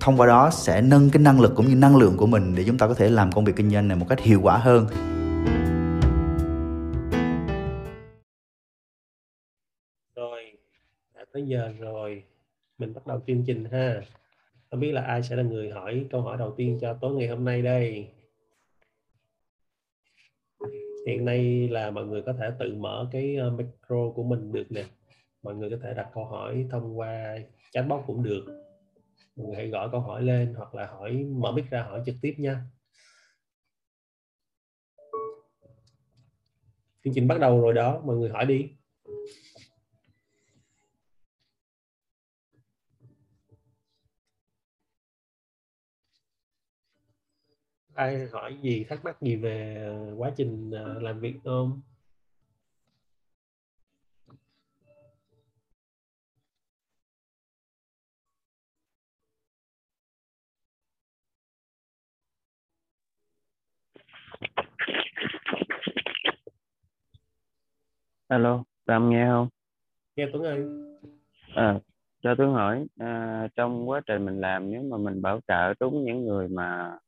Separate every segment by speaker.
Speaker 1: thông qua đó sẽ nâng cái năng lực cũng như năng lượng của mình để chúng ta có thể làm công việc kinh doanh này một cách hiệu quả hơn.
Speaker 2: Rồi, đã tới giờ rồi. Mình bắt đầu chương trình ha. Không biết là ai sẽ là người hỏi câu hỏi đầu tiên cho tối ngày hôm nay đây? Hiện nay là mọi người có thể tự mở cái ờ, micro của mình được nè. Mọi người có thể đặt câu hỏi thông qua chatbot cũng được mọi người hãy gõ câu hỏi lên hoặc là hỏi, mở mic ra hỏi trực tiếp nha. Chương trình bắt đầu rồi đó, mọi người hỏi đi. Ai hỏi gì thắc mắc gì về quá trình à, làm việc không?
Speaker 3: Alo Tâm nghe không?
Speaker 2: Nghe Tuấn ơi.
Speaker 3: À, cho Tuấn hỏi à, trong quá trình mình làm nếu mà mình bảo trợ đúng những người mà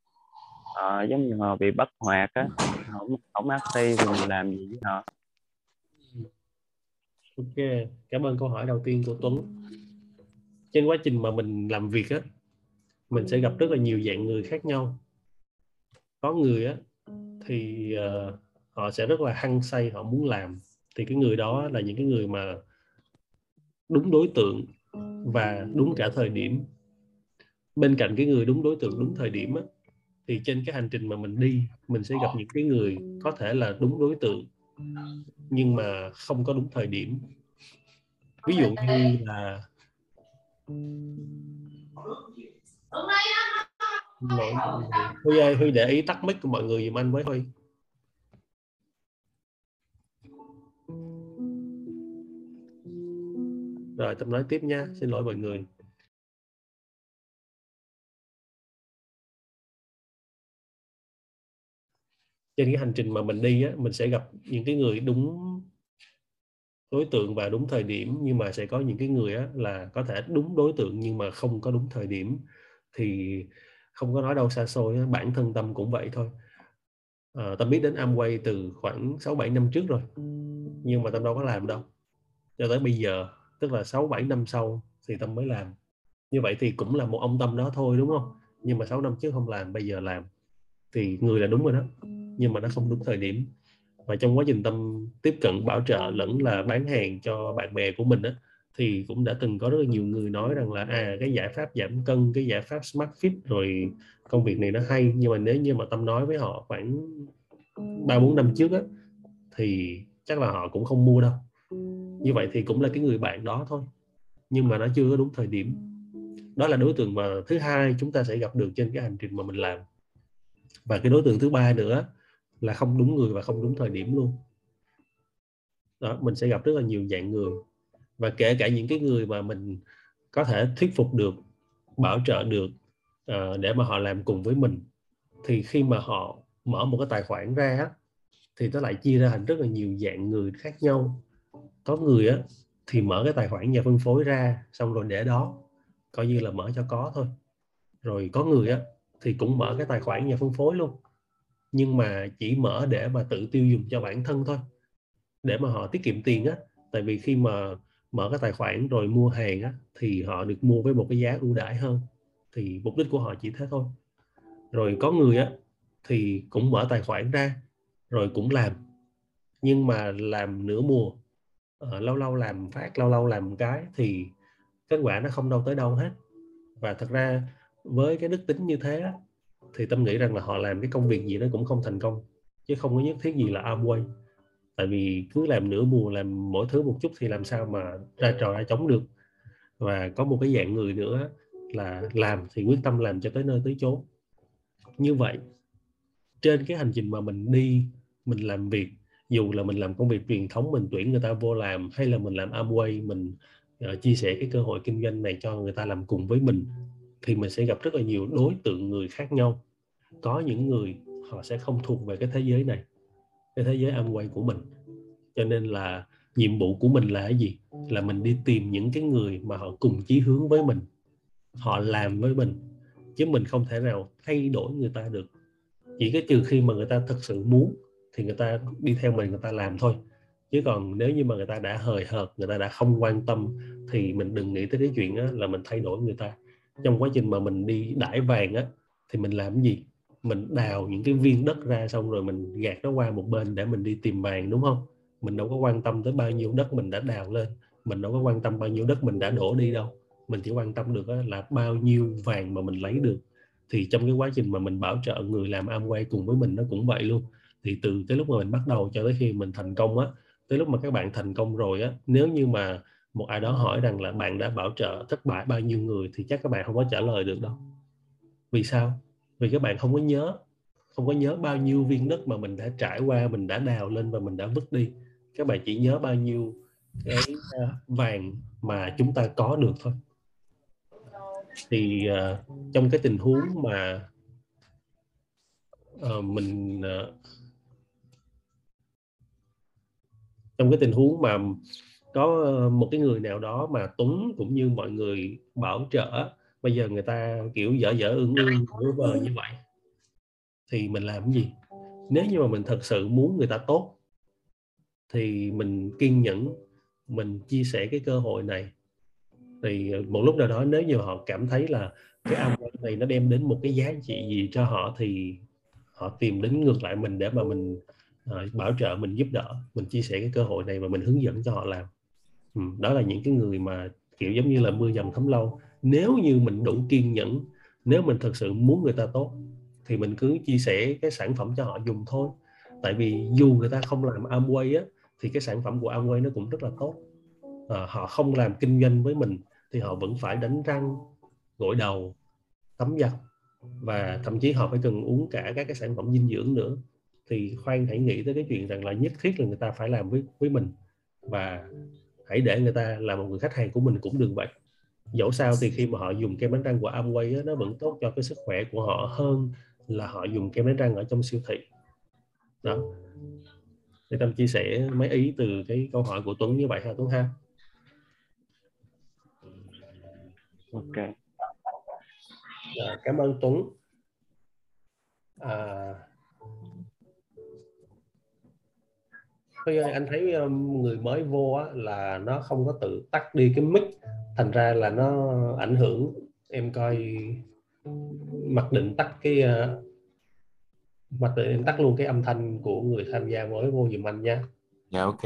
Speaker 3: họ giống như họ bị bất hoạt á không không active thì mình làm gì với họ?
Speaker 2: Ok cảm ơn câu hỏi đầu tiên của Tuấn. Trên quá trình mà mình làm việc á mình sẽ gặp rất là nhiều dạng người khác nhau. Có người á thì uh, họ sẽ rất là hăng say họ muốn làm thì cái người đó là những cái người mà đúng đối tượng và đúng cả thời điểm. Bên cạnh cái người đúng đối tượng đúng thời điểm á, thì trên cái hành trình mà mình đi mình sẽ gặp những cái người có thể là đúng đối tượng nhưng mà không có đúng thời điểm. Ví dụ như là huy ơi huy để ý tắt mic của mọi người dùm anh với huy. Rồi tâm nói tiếp nha. Xin lỗi mọi người. Trên cái hành trình mà mình đi á mình sẽ gặp những cái người đúng đối tượng và đúng thời điểm nhưng mà sẽ có những cái người á là có thể đúng đối tượng nhưng mà không có đúng thời điểm. Thì không có nói đâu xa xôi á, bản thân tâm cũng vậy thôi. À, tâm biết đến Amway từ khoảng 6 7 năm trước rồi nhưng mà tâm đâu có làm đâu. Cho tới bây giờ tức là 6 7 năm sau thì tâm mới làm. Như vậy thì cũng là một ông tâm đó thôi, đúng không? Nhưng mà 6 năm trước không làm, bây giờ làm thì người là đúng rồi đó, nhưng mà nó không đúng thời điểm. Và trong quá trình tâm tiếp cận bảo trợ lẫn là bán hàng cho bạn bè của mình á, thì cũng đã từng có rất là nhiều người nói rằng là à cái giải pháp giảm cân, cái giải pháp smart fit rồi công việc này nó hay. Nhưng mà nếu như mà tâm nói với họ khoảng ba bốn năm trước á, thì chắc là họ cũng không mua đâu như vậy thì cũng là cái người bạn đó thôi. Nhưng mà nó chưa có đúng thời điểm. Đó là đối tượng mà thứ hai chúng ta sẽ gặp được trên cái hành trình mà mình làm. Và cái đối tượng thứ ba nữa là không đúng người và không đúng thời điểm luôn. Đó mình sẽ gặp rất là nhiều dạng người. Và kể cả những cái người mà mình có thể thuyết phục được bảo trợ được uh, để mà họ làm cùng với mình. Thì khi mà họ mở một cái tài khoản ra thì nó lại chia ra thành rất là nhiều dạng người khác nhau có người á, thì mở cái tài khoản nhà phân phối ra, xong rồi để đó, coi như là mở cho có thôi. Rồi có người á, thì cũng mở cái tài khoản nhà phân phối luôn. Nhưng mà chỉ mở để mà tự tiêu dùng cho bản thân thôi. Để mà họ tiết kiệm tiền á, tại vì khi mà mở cái tài khoản rồi mua hàng á, thì họ được mua với một cái giá ưu đãi hơn. Thì mục đích của họ chỉ thế thôi. Rồi có người á, thì cũng mở tài khoản ra, rồi cũng làm. Nhưng mà làm nửa mùa uh, lâu lâu làm phát lâu lâu làm cái thì kết quả nó không đâu tới đâu hết. Và thật ra với cái đức tính như thế thì tâm nghĩ rằng là họ làm cái công việc gì nó cũng không thành công chứ không có nhất thiết gì là Amway tại vì cứ làm nửa mùa làm mỗi thứ một chút thì làm sao mà ra trò ra chống được. Và có một cái dạng người nữa là làm thì quyết tâm làm cho tới nơi tới chốn. Như vậy trên cái hành trình mà mình đi mình làm việc dù là mình làm công việc truyền thống mình tuyển người ta vô làm hay là mình làm Amway mình uh, chia sẻ cái cơ hội kinh doanh này cho người ta làm cùng với mình thì mình sẽ gặp rất là nhiều đối tượng người khác nhau. Có những người họ sẽ không thuộc về cái thế giới này cái thế giới Amway của mình. Cho nên là nhiệm vụ của mình là cái gì? Là mình đi tìm những cái người mà họ cùng chí hướng với mình họ làm với mình chứ mình không thể nào thay đổi người ta được. Chỉ cái trừ khi mà người ta thật sự muốn thì người ta đi theo mình người ta làm thôi. Chứ còn nếu như mà người ta đã hời hợt người ta đã không quan tâm thì mình đừng nghĩ tới cái chuyện á, là mình thay đổi người ta. Trong quá trình mà mình đi đải vàng á thì mình làm cái gì? Mình đào những cái viên đất ra xong rồi mình gạt nó qua một bên để mình đi tìm vàng đúng không? Mình đâu có quan tâm tới bao nhiêu đất mình đã đào lên. Mình đâu có quan tâm bao nhiêu đất mình đã đổ đi đâu. Mình chỉ quan tâm được là bao nhiêu vàng mà mình lấy được. Thì trong cái quá trình mà mình bảo trợ người làm Amway cùng với mình nó cũng vậy luôn thì từ cái lúc mà mình bắt đầu cho tới khi mình thành công á tới lúc mà các bạn thành công rồi á nếu như mà một ai đó hỏi rằng là bạn đã bảo trợ thất bại bao nhiêu người thì chắc các bạn không có trả lời được đâu. Vì sao? Vì các bạn không có nhớ không có nhớ bao nhiêu viên đất mà mình đã trải qua mình đã đào lên và mình đã vứt đi. Các bạn chỉ nhớ bao nhiêu cái ờ, vàng mà chúng ta có được thôi. Thì uh, trong cái tình huống mà uh, mình uh, trong cái tình huống mà có một cái người nào đó mà Tuấn cũng như mọi người bảo trợ bây giờ người ta kiểu dở dở ương ương vơ vơ như vậy thì mình làm cái gì? Nếu như mà mình thật sự muốn người ta tốt thì mình kiên nhẫn mình chia sẻ cái cơ hội này. Thì một lúc nào đó nếu như họ cảm thấy là cái âm này nó đem đến một cái giá trị gì cho họ thì họ tìm đến ngược lại mình để mà mình uh, bảo trợ mình giúp đỡ mình chia sẻ cái cơ hội này và mình hướng dẫn cho họ làm. Ừ, đó là những cái người mà kiểu giống như là mưa dầm thấm lâu. Nếu như mình đủ kiên nhẫn nếu mình thật sự muốn người ta tốt thì mình cứ chia sẻ cái sản phẩm cho họ dùng thôi. Tại vì dù người ta không làm Amway á thì cái sản phẩm của Amway nó cũng rất là tốt. À, họ không làm kinh doanh với mình thì họ vẫn phải đánh răng gội đầu tắm giặt và thậm chí họ phải cần uống cả các cái sản phẩm dinh dưỡng nữa thì khoan hãy nghĩ tới cái chuyện rằng là nhất thiết là người ta phải làm với với mình. Và hãy để người ta là một người khách hàng của mình cũng đừng vậy. Dẫu sao thì khi mà họ dùng kem đánh răng của Amway á, nó vẫn tốt cho cái sức khỏe của họ hơn là họ dùng kem đánh răng ở trong siêu thị. Đó. Để tâm chia sẻ mấy ý từ cái câu hỏi của Tuấn như vậy ha Tuấn ha?
Speaker 3: Ok.
Speaker 2: À, cảm ơn Tuấn. À, Ơi, anh thấy người mới vô á, là nó không có tự tắt đi cái mic thành ra là nó ảnh hưởng. Em coi mặc định tắt cái mặc định em tắt luôn cái âm thanh của người tham gia mới vô giùm anh nha.
Speaker 4: Dạ ok.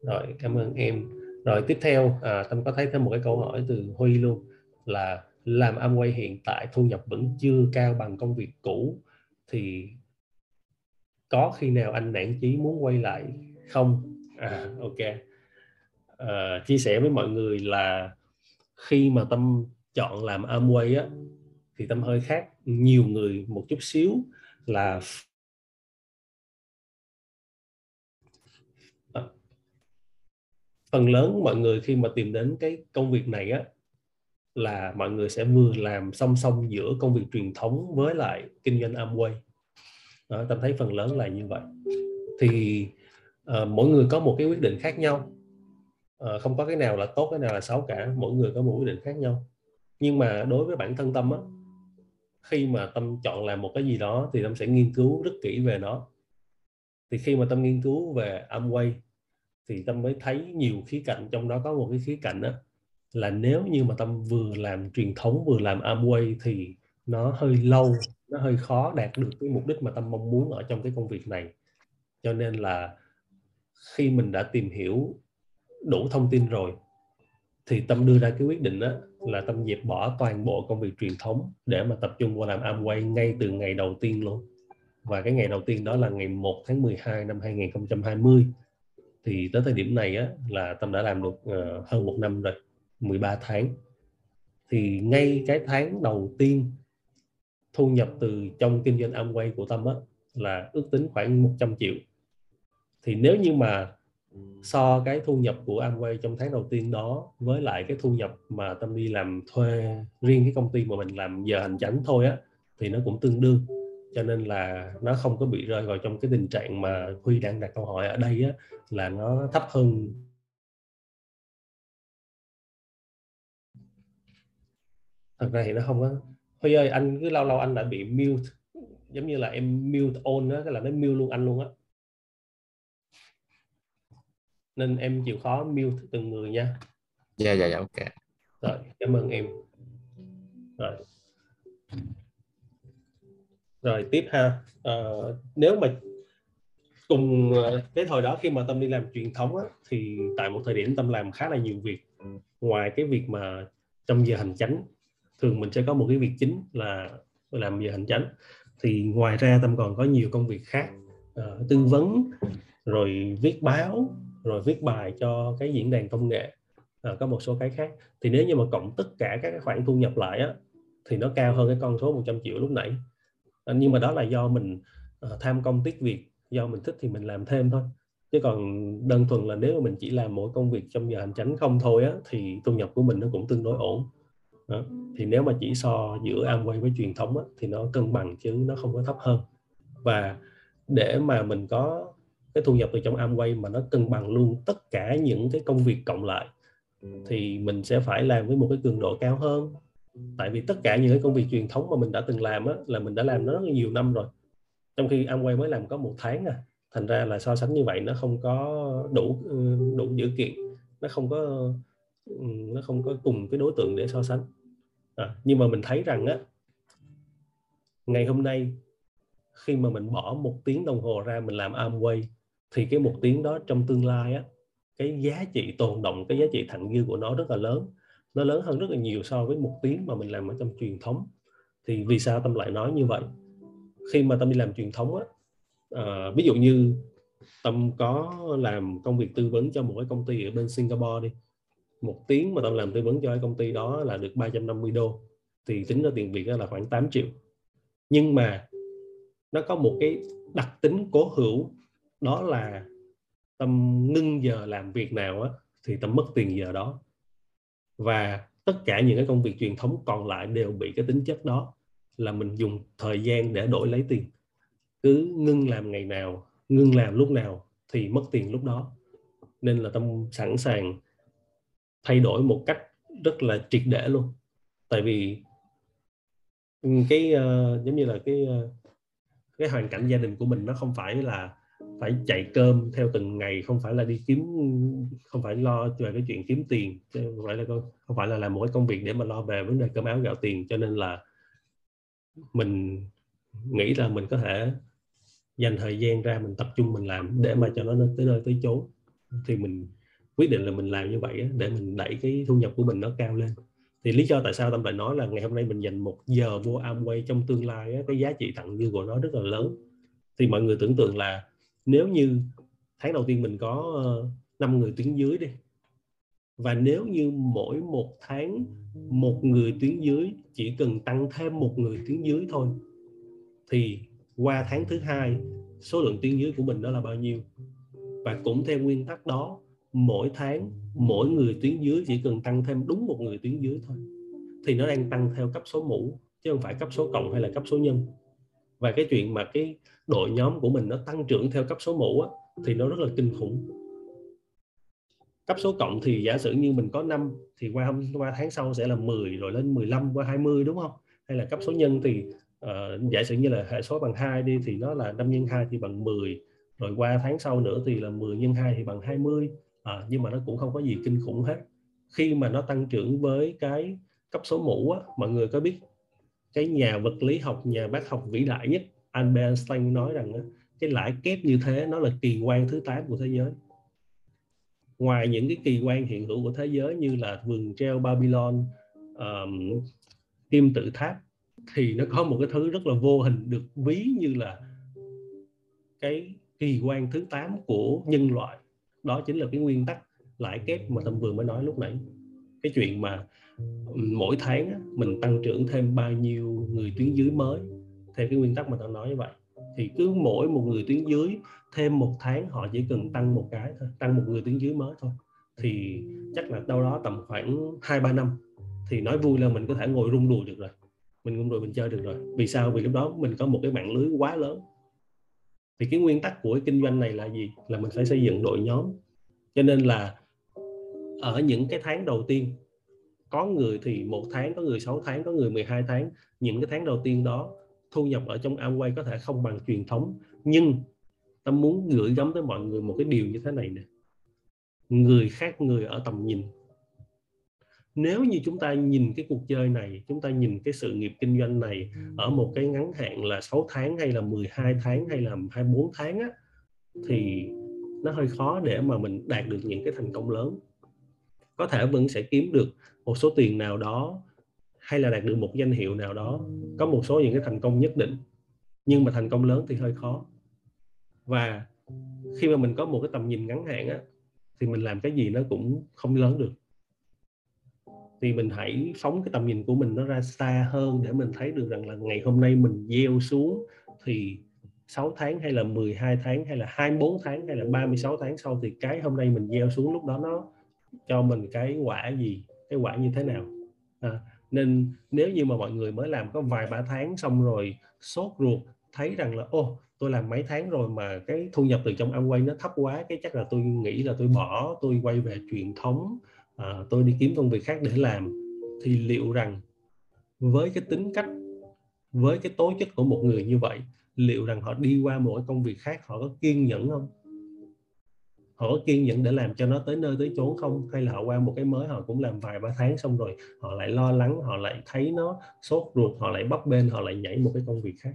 Speaker 2: Rồi cảm ơn em. Rồi tiếp theo à, tâm có thấy thêm một cái câu hỏi từ huy luôn là làm Amway hiện tại thu nhập vẫn chưa cao bằng công việc cũ thì có khi nào anh nản chí muốn quay lại không? À ok. À, chia sẻ với mọi người là khi mà tâm chọn làm Amway á thì tâm hơi khác. Nhiều người một chút xíu là phần lớn mọi người khi mà tìm đến cái công việc này á là mọi người sẽ vừa làm song song giữa công việc truyền thống với lại kinh doanh Amway. Đó, tâm thấy phần lớn là như vậy. Thì Ờ, mỗi người có một cái quyết định khác nhau. À, không có cái nào là tốt cái nào là xấu cả mỗi người có một quyết định khác nhau. Nhưng mà đối với bản thân tâm á khi mà tâm chọn làm một cái gì đó thì tâm sẽ nghiên cứu rất kỹ về nó. Thì khi mà tâm nghiên cứu về Amway thì tâm mới thấy nhiều khía cạnh trong đó có một cái khía cạnh đó là nếu như mà tâm vừa làm truyền thống vừa làm Amway thì nó hơi lâu nó hơi khó đạt được cái mục đích mà tâm mong muốn ở trong cái công việc này. Cho nên là khi mình đã tìm hiểu đủ thông tin rồi thì tâm đưa ra cái quyết định đó là tâm dẹp bỏ toàn bộ công việc truyền thống để mà tập trung vào làm Amway ngay từ ngày đầu tiên luôn. Và cái ngày đầu tiên đó là ngày 1 tháng 12 năm 2020 thì tới thời điểm này á, là tâm đã làm được uh, hơn một năm rồi 13 tháng. Thì ngay cái tháng đầu tiên thu nhập từ trong kinh doanh Amway của tâm á là ước tính khoảng 100 triệu thì nếu như mà so cái thu nhập của Amway trong tháng đầu tiên đó với lại cái thu nhập mà Tâm đi làm thuê riêng cái công ty mà mình làm giờ hành chánh thôi á thì nó cũng tương đương. Cho nên là nó không có bị rơi vào trong cái tình trạng mà Huy đang đặt câu hỏi ở đây á là nó thấp hơn. Thật ra thì nó không có Huy ơi anh cứ lâu lâu anh đã bị mute giống như là em mute on á cái là nó mute luôn anh luôn á nên em chịu khó mute từng người nha.
Speaker 4: Dạ dạ dạ ok.
Speaker 2: Rồi cảm ơn em. Rồi. Rồi tiếp ha. Uh, nếu mà cùng ờ, cái thời đó khi mà tâm đi làm truyền thống á, thì tại một thời điểm tâm làm khá là nhiều việc. Ngoài cái việc mà trong giờ hành chánh thường mình sẽ có một cái việc chính là làm giờ hành chánh. Thì ngoài ra tâm còn có nhiều công việc khác uh, tư vấn rồi viết báo rồi viết bài cho cái diễn đàn công nghệ à, có một số cái khác. Thì nếu như mà cộng tất cả các khoản thu nhập lại á, thì nó cao hơn cái con số 100 triệu lúc nãy. À, nhưng mà đó là do mình à, tham công tiếc việc do mình thích thì mình làm thêm thôi. Chứ còn đơn thuần là nếu mà mình chỉ làm mỗi công việc trong giờ hành chánh không thôi á thì thu nhập của mình nó cũng tương đối ổn. Đó. thì nếu mà chỉ so giữa Amway với truyền thống á, thì nó cân bằng chứ nó không có thấp hơn. Và để mà mình có cái thu nhập từ trong Amway mà nó cân bằng luôn tất cả những cái công việc cộng lại thì mình sẽ phải làm với một cái cường độ cao hơn. Tại vì tất cả những cái công việc truyền thống mà mình đã từng làm á, là mình đã làm nó rất nhiều năm rồi. Trong khi Amway mới làm có một tháng à thành ra là so sánh như vậy nó không có đủ ừ, đủ dữ kiện nó không có ừ, nó không có cùng cái đối tượng để so sánh. À, nhưng mà mình thấy rằng á ngày hôm nay khi mà mình bỏ một tiếng đồng hồ ra mình làm Amway thì cái một tiếng đó trong tương lai á cái giá trị tồn động cái giá trị thặng dư của nó rất là lớn. Nó lớn hơn rất là nhiều so với một tiếng mà mình làm ở trong truyền thống. Thì vì sao tâm lại nói như vậy? Khi mà tâm đi làm truyền thống á à, ví dụ như tâm có làm công việc tư vấn cho một cái công ty ở bên Singapore đi. Một tiếng mà tâm làm tư vấn cho cái công ty đó là được 350 đô. Thì tính ra tiền Việt là khoảng 8 triệu. Nhưng mà nó có một cái đặc tính cố hữu đó là tâm ngưng giờ làm việc nào á thì tâm mất tiền giờ đó. Và tất cả những cái công việc truyền thống còn lại đều bị cái tính chất đó là mình dùng thời gian để đổi lấy tiền. Cứ ngưng làm ngày nào ngưng làm lúc nào thì mất tiền lúc đó. Nên là tâm sẵn sàng thay đổi một cách rất là triệt để luôn. Tại vì cái uh, giống như là cái uh, cái hoàn cảnh gia đình của mình nó không phải là phải chạy cơm theo từng ngày, không phải là đi kiếm, không phải lo về cái chuyện kiếm tiền không phải là không phải là làm mỗi công việc để mà lo về vấn đề cơm áo gạo tiền. Cho nên là mình nghĩ là mình có thể dành thời gian ra mình tập trung mình làm để mà cho nó tới nơi, tới chốn. Thì mình quyết định là mình làm như vậy để mình đẩy cái thu nhập của mình nó cao lên. Thì lý do tại sao tâm lại nói là ngày hôm nay mình dành một giờ vô Amway trong tương lai cái giá trị thặng dư của nó rất là lớn. Thì mọi người tưởng tượng là nếu như tháng đầu tiên mình có ờ, 5 người tuyến dưới đi, và nếu như mỗi một tháng một người tuyến dưới chỉ cần tăng thêm một người tuyến dưới thôi, thì qua tháng thứ hai, số lượng tuyến dưới của mình đó là bao nhiêu? Và cũng theo nguyên tắc đó, mỗi tháng mỗi người tuyến dưới chỉ cần tăng thêm đúng một người tuyến dưới thôi. Thì nó đang tăng theo cấp số mũ, chứ không phải cấp số cộng hay là cấp số nhân và cái chuyện mà cái đội nhóm của mình nó tăng trưởng theo cấp số mũ á, thì nó rất là kinh khủng. Cấp số cộng thì giả sử như mình có 5 thì qua hôm qua tháng sau sẽ là 10 rồi lên 15 qua 20 đúng không? Hay là cấp số nhân thì uh, giả sử như là hệ số bằng 2 đi thì nó là 5 nhân 2 thì bằng 10 rồi qua tháng sau nữa thì là 10 nhân 2 thì bằng 20 à, nhưng mà nó cũng không có gì kinh khủng hết. Khi mà nó tăng trưởng với cái cấp số mũ á, mọi người có biết cái nhà vật lý học nhà bác học vĩ đại nhất Albert Einstein nói rằng á, cái lãi kép như thế nó là kỳ quan thứ 8 của thế giới. Ngoài những cái kỳ quan hiện hữu của thế giới như là vườn treo Babylon um, kim tự tháp thì nó có một cái thứ rất là vô hình được ví như là cái kỳ quan thứ 8 của nhân loại. Đó chính là cái nguyên tắc lãi kép mà tâm vừa mới nói lúc nãy. Cái chuyện mà mỗi tháng mình tăng trưởng thêm bao nhiêu người tuyến dưới mới, theo cái nguyên tắc mà tao nói như vậy. Thì cứ mỗi một người tuyến dưới, thêm một tháng họ chỉ cần tăng một cái thôi, tăng một người tuyến dưới mới thôi. Thì chắc là đâu đó tầm khoảng hai, ba năm. Thì nói vui là mình có thể ngồi rung đùi được rồi. Mình rung đùi mình chơi được rồi. Vì sao? Vì lúc đó mình có một cái mạng lưới quá lớn. Thì cái nguyên tắc của cái kinh doanh này là gì? Là mình phải xây dựng đội nhóm. Cho nên là ở những cái tháng đầu tiên có người thì một tháng có người 6 tháng có người 12 tháng. Những cái tháng đầu tiên đó thu nhập ở trong Amway có thể không bằng truyền thống. Nhưng ta muốn gửi gắm tới mọi người một cái điều như thế này nè. Người khác người ở tầm nhìn. Nếu như chúng ta nhìn cái cuộc chơi này chúng ta nhìn cái sự nghiệp kinh doanh này ở một cái ngắn hạn là 6 tháng hay là 12 tháng hay là 24 tháng á, thì nó hơi khó để mà mình đạt được những cái thành công lớn có thể vẫn sẽ kiếm được một số tiền nào đó, hay là đạt được một danh hiệu nào đó, có một số những cái thành công nhất định. Nhưng mà thành công lớn thì hơi khó. Và khi mà mình có một cái tầm nhìn ngắn hạn á, thì mình làm cái gì nó cũng không lớn được. Thì mình hãy phóng cái tầm nhìn của mình nó ra xa hơn để mình thấy được rằng là ngày hôm nay mình gieo xuống thì 6 tháng hay là 12 tháng hay là 24 tháng hay là 36 tháng sau thì cái hôm nay mình gieo xuống lúc đó nó cho mình cái quả gì cái quả như thế nào. À, nên nếu như mà mọi người mới làm có vài ba tháng xong rồi sốt ruột thấy rằng là ô tôi làm mấy tháng rồi mà cái thu nhập từ trong Amway nó thấp quá cái chắc là tôi nghĩ là tôi bỏ tôi quay về truyền thống à, tôi đi kiếm công việc khác để làm. Thì liệu rằng với cái tính cách với cái tố chất của một người như vậy liệu rằng họ đi qua một công việc khác họ có kiên nhẫn không? Họ có kiên nhẫn để làm cho nó tới nơi tới chốn không? Hay là họ qua một cái mới họ cũng làm vài ba tháng xong rồi họ lại lo lắng họ lại thấy nó sốt ruột họ lại bấp bên họ lại nhảy một cái công việc khác?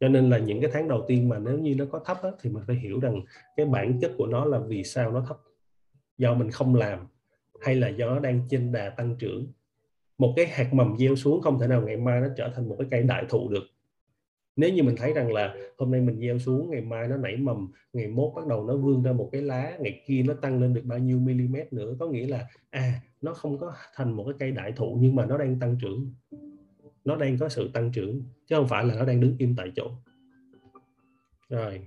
Speaker 2: Cho nên là những cái tháng đầu tiên mà nếu như nó có thấp á, thì mình phải hiểu rằng cái bản chất của nó là vì sao nó thấp. Do mình không làm hay là do nó đang trên đà tăng trưởng. Một cái hạt mầm gieo xuống không thể nào ngày mai nó trở thành một cái cây đại thụ được nếu như mình thấy rằng là hôm nay mình gieo xuống, ngày mai nó nảy mầm, ngày mốt bắt đầu nó vươn ra một cái lá, ngày kia nó tăng lên được bao nhiêu mm nữa, có nghĩa là à nó không có thành một cái cây đại thụ nhưng mà nó đang tăng trưởng. Nó đang có sự tăng trưởng, chứ không phải là nó đang đứng im tại chỗ. Rồi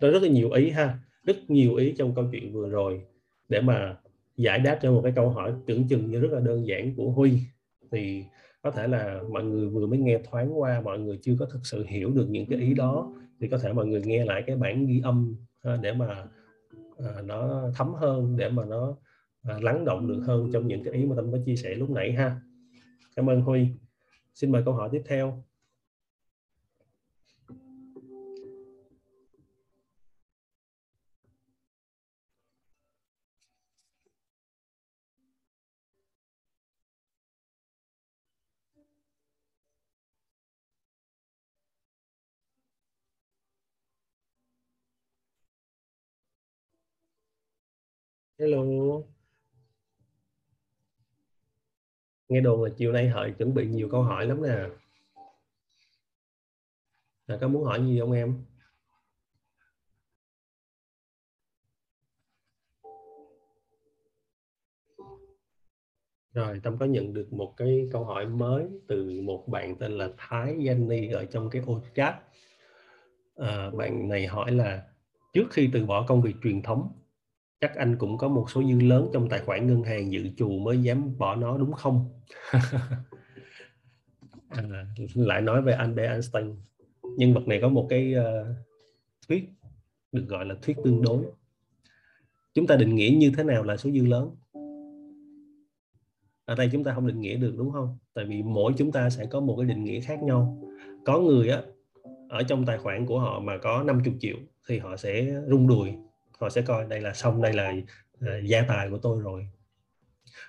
Speaker 2: đó rất là nhiều ý ha, rất nhiều ý trong câu chuyện vừa rồi để mà giải đáp cho một cái câu hỏi tưởng chừng như rất là đơn giản của Huy. Thì có thể là mọi người vừa mới nghe thoáng qua mọi người chưa có thực sự hiểu được những cái ý đó thì có thể mọi người nghe lại cái bản ghi âm để mà à, nó thấm hơn để mà nó à, lắng động được hơn trong những cái ý mà tâm có chia sẻ lúc nãy ha. Cảm ơn Huy. Xin mời câu hỏi tiếp theo. Hello. Nghe đồn là chiều nay hợi chuẩn bị nhiều câu hỏi lắm nè. Là có muốn hỏi gì không em? Rồi, Tâm có nhận được một cái câu hỏi mới từ một bạn tên là Thái Yanni ở trong cái ô chat. À, bạn này hỏi là trước khi từ bỏ công việc truyền thống chắc anh cũng có một số dư lớn trong tài khoản ngân hàng dự trù mới dám bỏ nó đúng không? À, lại nói về Albert Einstein nhân vật này có một cái uh, thuyết được gọi là thuyết tương đối. Chúng ta định nghĩa như thế nào là số dư lớn? Ở đây chúng ta không định nghĩa được đúng không? Tại vì mỗi chúng ta sẽ có một cái định nghĩa khác nhau. Có người á ở trong tài khoản của họ mà có 50 triệu thì họ sẽ rung đùi họ sẽ coi đây là xong đây là ờ, uh, gia tài của tôi rồi.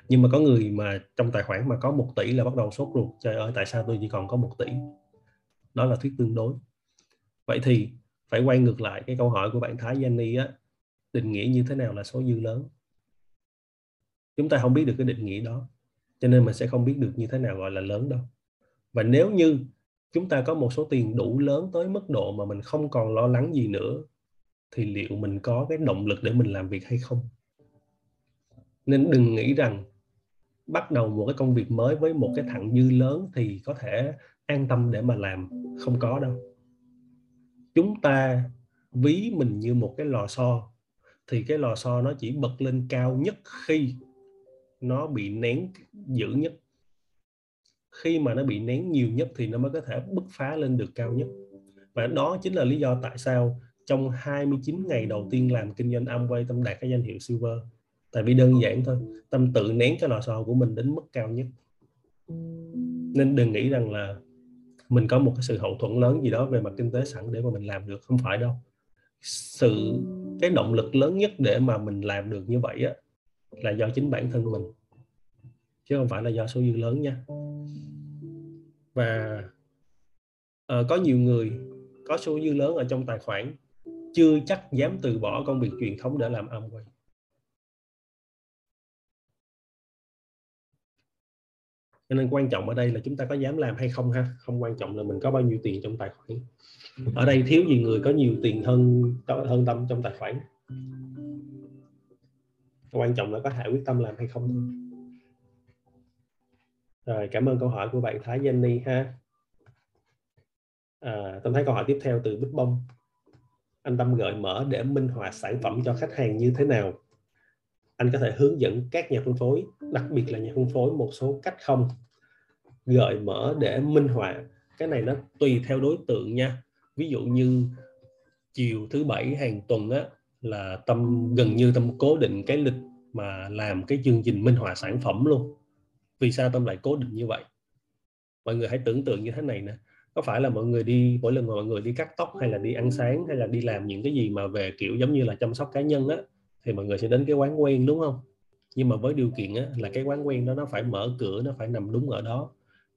Speaker 2: Nhưng mà có người mà trong tài khoản mà có một tỷ là bắt đầu sốt ruột trời ơi tại sao tôi chỉ còn có một tỷ? Đó là thuyết tương đối. Vậy thì phải quay ngược lại cái câu hỏi của bạn Thái Jenny á định nghĩa như thế nào là số dư lớn? Chúng ta không biết được cái định nghĩa đó cho nên mình sẽ không biết được như thế nào gọi là lớn đâu. Và nếu như chúng ta có một số tiền đủ lớn tới mức độ mà mình không còn lo lắng gì nữa thì liệu mình có cái động lực để mình làm việc hay không? Nên đừng nghĩ rằng bắt đầu một cái công việc mới với một cái thặng dư lớn thì có thể an tâm để mà làm. Không có đâu. Chúng ta ví mình như một cái lò xo, thì cái lò xo nó chỉ bật lên cao nhất khi nó bị nén dữ nhất. Khi mà nó bị nén nhiều nhất thì nó mới có thể bứt phá lên được cao nhất. Và đó chính là lý do tại sao trong 29 ngày đầu tiên làm kinh doanh Amway Tâm đạt cái danh hiệu Silver. Tại vì đơn giản thôi Tâm tự nén cái lò xo của mình đến mức cao nhất. Nên đừng nghĩ rằng là mình có một cái sự hậu thuẫn lớn gì đó về mặt kinh tế sẵn để mà mình làm được không phải đâu. Sự cái động lực lớn nhất để mà mình làm được như vậy á là do chính bản thân mình. Chứ không phải là do số dư lớn nha. Và uh, có nhiều người có số dư lớn ở trong tài khoản chưa chắc dám từ bỏ công việc truyền thống để làm Amway cho nên quan trọng ở đây là chúng ta có dám làm hay không ha? Không quan trọng là mình có bao nhiêu tiền trong tài khoản. Ở đây thiếu gì người có nhiều tiền hơn hơn tâm trong tài khoản. Quan trọng là có hạ quyết tâm làm hay không. Thôi rồi cảm ơn câu hỏi của bạn Thái Jenny ha. À, Tâm thấy câu hỏi tiếp theo từ Bích Bông anh Tâm gợi mở để minh họa sản phẩm cho khách hàng như thế nào. Anh có thể hướng dẫn các nhà phân phối, đặc biệt là nhà phân phối một số cách không. Gợi mở để minh họa, cái này nó tùy theo đối tượng nha. Ví dụ như chiều thứ bảy hàng tuần á, là tâm, gần như tâm cố định cái lịch mà làm cái chương trình minh họa sản phẩm luôn. Vì sao tâm lại cố định như vậy? Mọi người hãy tưởng tượng như thế này nè có phải là mọi người đi mỗi lần mà mọi người đi cắt tóc hay là đi ăn sáng hay là đi làm những cái gì mà về kiểu giống như là chăm sóc cá nhân á thì mọi người sẽ đến cái quán quen đúng không? Nhưng mà với điều kiện á, là cái quán quen đó nó phải mở cửa nó phải nằm đúng ở đó.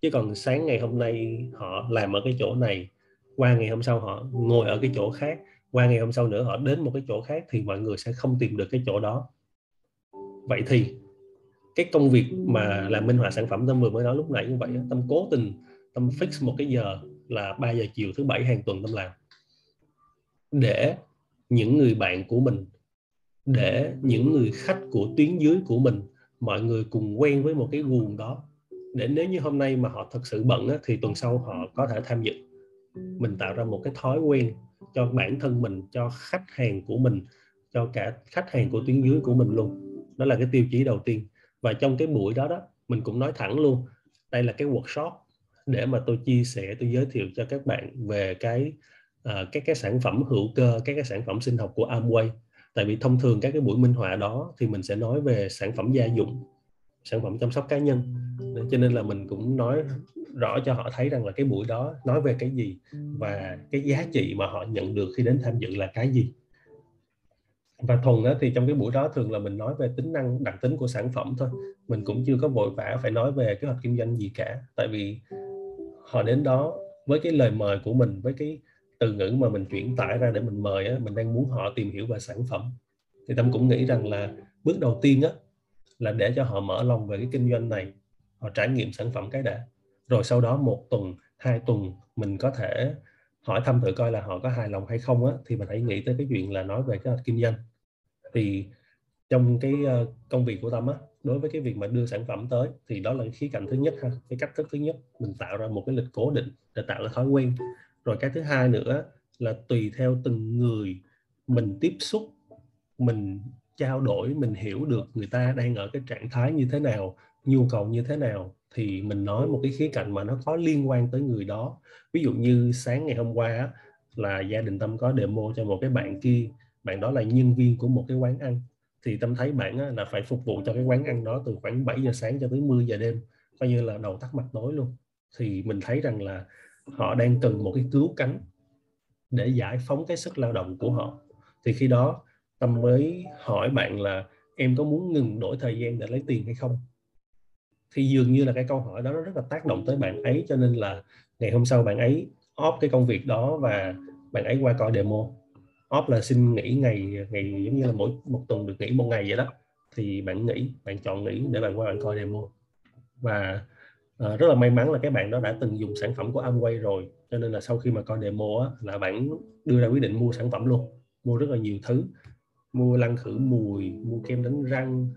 Speaker 2: Chứ còn sáng ngày hôm nay họ làm ở cái chỗ này qua ngày hôm sau họ ngồi ở cái chỗ khác qua ngày hôm sau nữa họ đến một cái chỗ khác thì mọi người sẽ không tìm được cái chỗ đó. Vậy thì cái công việc mà làm minh họa sản phẩm tâm vừa mới nói lúc nãy như vậy tâm cố tình tâm fix một cái giờ là 3 giờ chiều thứ bảy hàng tuần tâm làm để những người bạn của mình để những người khách của tuyến dưới của mình mọi người cùng quen với một cái guồng đó. Để nếu như hôm nay mà họ thật sự bận á, thì tuần sau họ có thể tham dự. Mình tạo ra một cái thói quen cho bản thân mình cho khách hàng của mình cho cả khách hàng của tuyến dưới của mình luôn. Đó là cái tiêu chí đầu tiên. Và trong cái buổi đó đó mình cũng nói thẳng luôn đây là cái workshop để mà tôi chia sẻ tôi giới thiệu cho các bạn về cái uh, các cái sản phẩm hữu cơ các cái sản phẩm sinh học của Amway. Tại vì thông thường các cái buổi minh họa đó thì mình sẽ nói về sản phẩm gia dụng sản phẩm chăm sóc cá nhân. Cho nên là mình cũng nói rõ cho họ thấy rằng là cái buổi đó nói về cái gì và cái giá trị mà họ nhận được khi đến tham dự là cái gì. Và thuần đó thì trong cái buổi đó thường là mình nói về tính năng đặc tính của sản phẩm thôi. Mình cũng chưa có vội vã phải nói về kế hoạch kinh doanh gì cả. Tại vì họ đến đó với cái lời mời của mình với cái từ ngữ mà mình chuyển tải ra để mình mời á, mình đang muốn họ tìm hiểu về sản phẩm. Thì tâm cũng nghĩ rằng là bước đầu tiên á là để cho họ mở lòng về cái kinh doanh này họ trải nghiệm sản phẩm cái đã. Rồi sau đó một tuần hai tuần mình có thể hỏi thăm thử coi là họ có hài lòng hay không á thì mình hãy nghĩ tới cái chuyện là nói về cái kinh doanh. Thì trong cái ờ, công việc của tâm á đối với cái việc mà đưa sản phẩm tới thì đó là cái khía cạnh thứ nhất ha, cái cách thức thứ nhất. Mình tạo ra một cái lịch cố định để tạo ra thói quen. Rồi cái thứ hai nữa là tùy theo từng người mình tiếp xúc, mình trao đổi, mình hiểu được người ta đang ở cái trạng thái như thế nào, nhu cầu như thế nào, thì mình nói một cái khía cạnh mà nó có liên quan tới người đó. Ví dụ như sáng ngày hôm qua là gia đình tâm có demo cho một cái bạn kia, bạn đó là nhân viên của một cái quán ăn thì tâm thấy bạn á, là phải phục vụ cho cái quán ăn đó từ khoảng 7 giờ sáng cho tới 10 giờ đêm coi như là đầu tắt mặt tối luôn. Thì mình thấy rằng là họ đang cần một cái cứu cánh để giải phóng cái sức lao động của họ. Thì khi đó tâm mới hỏi bạn là em có muốn ngừng đổi thời gian để lấy tiền hay không? Thì dường như là cái câu hỏi đó nó rất là tác động tới bạn ấy cho nên là ngày hôm sau bạn ấy off cái công việc đó và bạn ấy qua coi demo off là xin nghỉ ngày ngày giống như là mỗi một tuần được nghỉ một ngày vậy đó. Thì bạn nghỉ bạn chọn nghỉ để bạn qua bạn coi demo. Và uh, rất là may mắn là các bạn đó đã từng dùng sản phẩm của Amway rồi. Cho nên là sau khi mà coi demo á, là bạn đưa ra quyết định mua sản phẩm luôn. Mua rất là nhiều thứ. Mua lăn khử mùi mua kem đánh răng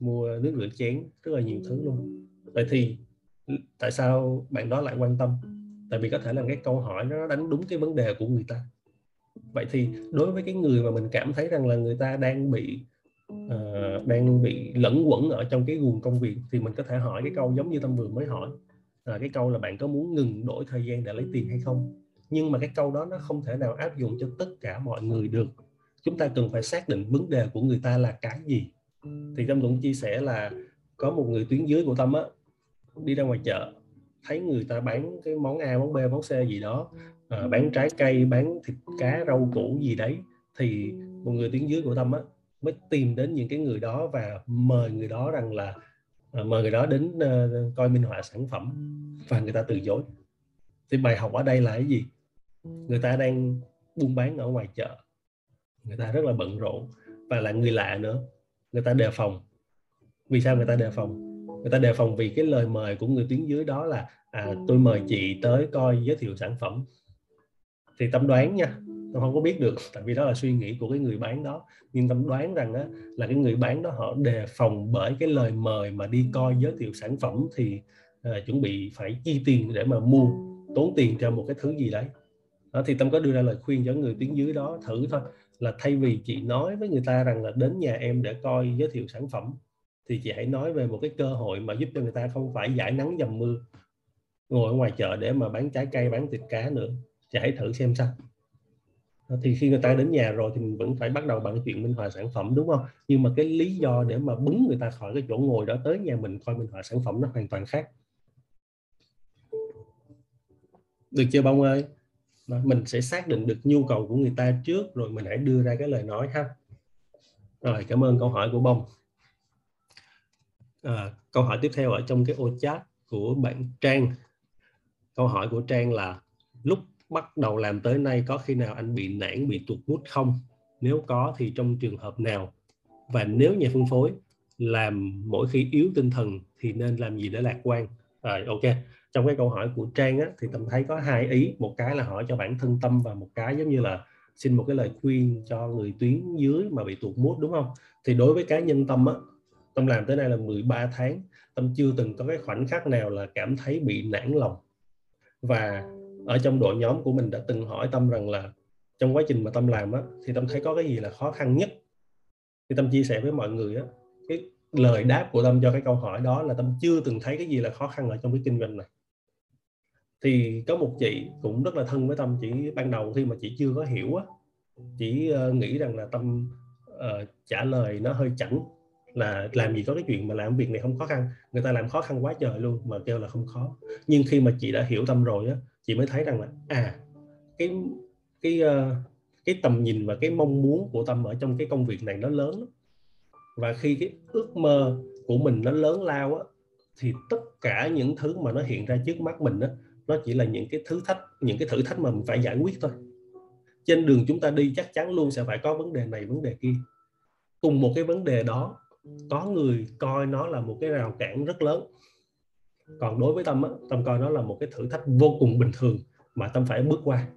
Speaker 2: mua nước rửa chén rất là nhiều thứ luôn. Vậy thì tại sao bạn đó lại quan tâm? Tại vì có thể là cái câu hỏi nó đánh đúng cái vấn đề của người ta vậy thì đối với cái người mà mình cảm thấy rằng là người ta đang bị uh, đang bị lẫn quẩn ở trong cái guồng công việc thì mình có thể hỏi cái câu giống như tâm vừa mới hỏi là cái câu là bạn có muốn ngừng đổi thời gian để lấy tiền hay không? Nhưng mà cái câu đó nó không thể nào áp dụng cho tất cả mọi người được. Chúng ta cần phải xác định vấn đề của người ta là cái gì. Thì tâm cũng chia sẻ là có một người tuyến dưới của tâm á đi ra ngoài chợ thấy người ta bán cái món A món B món C gì đó à, bán trái cây bán thịt cá rau củ gì đấy thì một người tuyến dưới của tâm á mới tìm đến những cái người đó và mời người đó rằng là à, mời người đó đến uh, coi minh họa sản phẩm và người ta từ chối. Thì bài học ở đây là cái gì? Người ta đang buôn bán ở ngoài chợ. Người ta rất là bận rộn. Và là người lạ nữa. Người ta đề phòng. Vì sao người ta đề phòng? Người ta đề phòng vì cái lời mời của người tuyến dưới đó là à tôi mời chị tới coi giới thiệu sản phẩm thì tâm đoán nha tôi không có biết được tại vì đó là suy nghĩ của cái người bán đó. Nhưng tâm đoán rằng á, là cái người bán đó họ đề phòng bởi cái lời mời mà đi coi giới thiệu sản phẩm thì uh, chuẩn bị phải chi tiền để mà mua tốn tiền cho một cái thứ gì đấy. Đó, thì tâm có đưa ra lời khuyên cho người tuyến dưới đó thử thôi là thay vì chị nói với người ta rằng là đến nhà em để coi giới thiệu sản phẩm thì chị hãy nói về một cái cơ hội mà giúp cho người ta không phải giải nắng dầm mưa ngồi ở ngoài chợ để mà bán trái cây bán thịt cá nữa chị hãy thử xem sao. Thì khi người ta đến nhà rồi thì mình vẫn phải bắt đầu bằng cái chuyện minh họa sản phẩm đúng không? Nhưng mà cái lý do để mà bứng người ta khỏi cái chỗ ngồi đó tới nhà mình coi minh họa sản phẩm nó hoàn toàn khác. Được chưa bông ơi? Mình sẽ xác định được nhu cầu của người ta trước rồi mình hãy đưa ra cái lời nói ha. Rồi cảm ơn câu hỏi của bông. À, câu hỏi tiếp theo ở trong cái ô chat của bạn Trang. Câu hỏi của Trang là lúc bắt đầu làm tới nay có khi nào anh bị nản bị tụt mút không? Nếu có thì trong trường hợp nào? Và nếu nhà phân phối làm mỗi khi yếu tinh thần thì nên làm gì để lạc quan? Rồi ok. Trong cái câu hỏi của Trang á, thì tâm thấy có hai ý. Một cái là hỏi cho bản thân tâm và một cái giống như là xin một cái lời khuyên cho người tuyến dưới mà bị tụt mút đúng không? Thì đối với cá nhân tâm á tâm làm tới nay là 13 tháng tâm chưa từng có cái khoảnh khắc nào là cảm thấy bị nản lòng. Và ở trong đội nhóm của mình đã từng hỏi tâm rằng là trong quá trình mà tâm làm á thì tâm thấy có cái gì là khó khăn nhất? Thì tâm chia sẻ với mọi người á cái lời đáp của tâm cho cái câu hỏi đó là tâm chưa từng thấy cái gì là khó khăn ở trong cái kinh doanh này. Thì có một chị cũng rất là thân với tâm chỉ ban đầu khi mà chị chưa có hiểu á chỉ ờ, nghĩ rằng là tâm uh, trả lời nó hơi chảnh là làm gì có cái chuyện mà làm việc này không khó khăn người ta làm khó khăn quá trời luôn mà kêu là không khó. Nhưng khi mà chị đã hiểu tâm rồi á chị mới thấy rằng là à cái cái uh, cái tầm nhìn và cái mong muốn của tâm ở trong cái công việc này nó lớn và khi cái ước mơ của mình nó lớn lao á thì tất cả những thứ mà nó hiện ra trước mắt mình á nó chỉ là những cái thứ thách những cái thử thách mà mình phải giải quyết thôi. Trên đường chúng ta đi chắc chắn luôn sẽ phải có vấn đề này vấn đề kia. Cùng một cái vấn đề đó có người coi nó là một cái rào cản rất lớn còn đối với tâm á, tâm coi nó là một cái thử thách vô cùng bình thường mà tâm phải bước qua.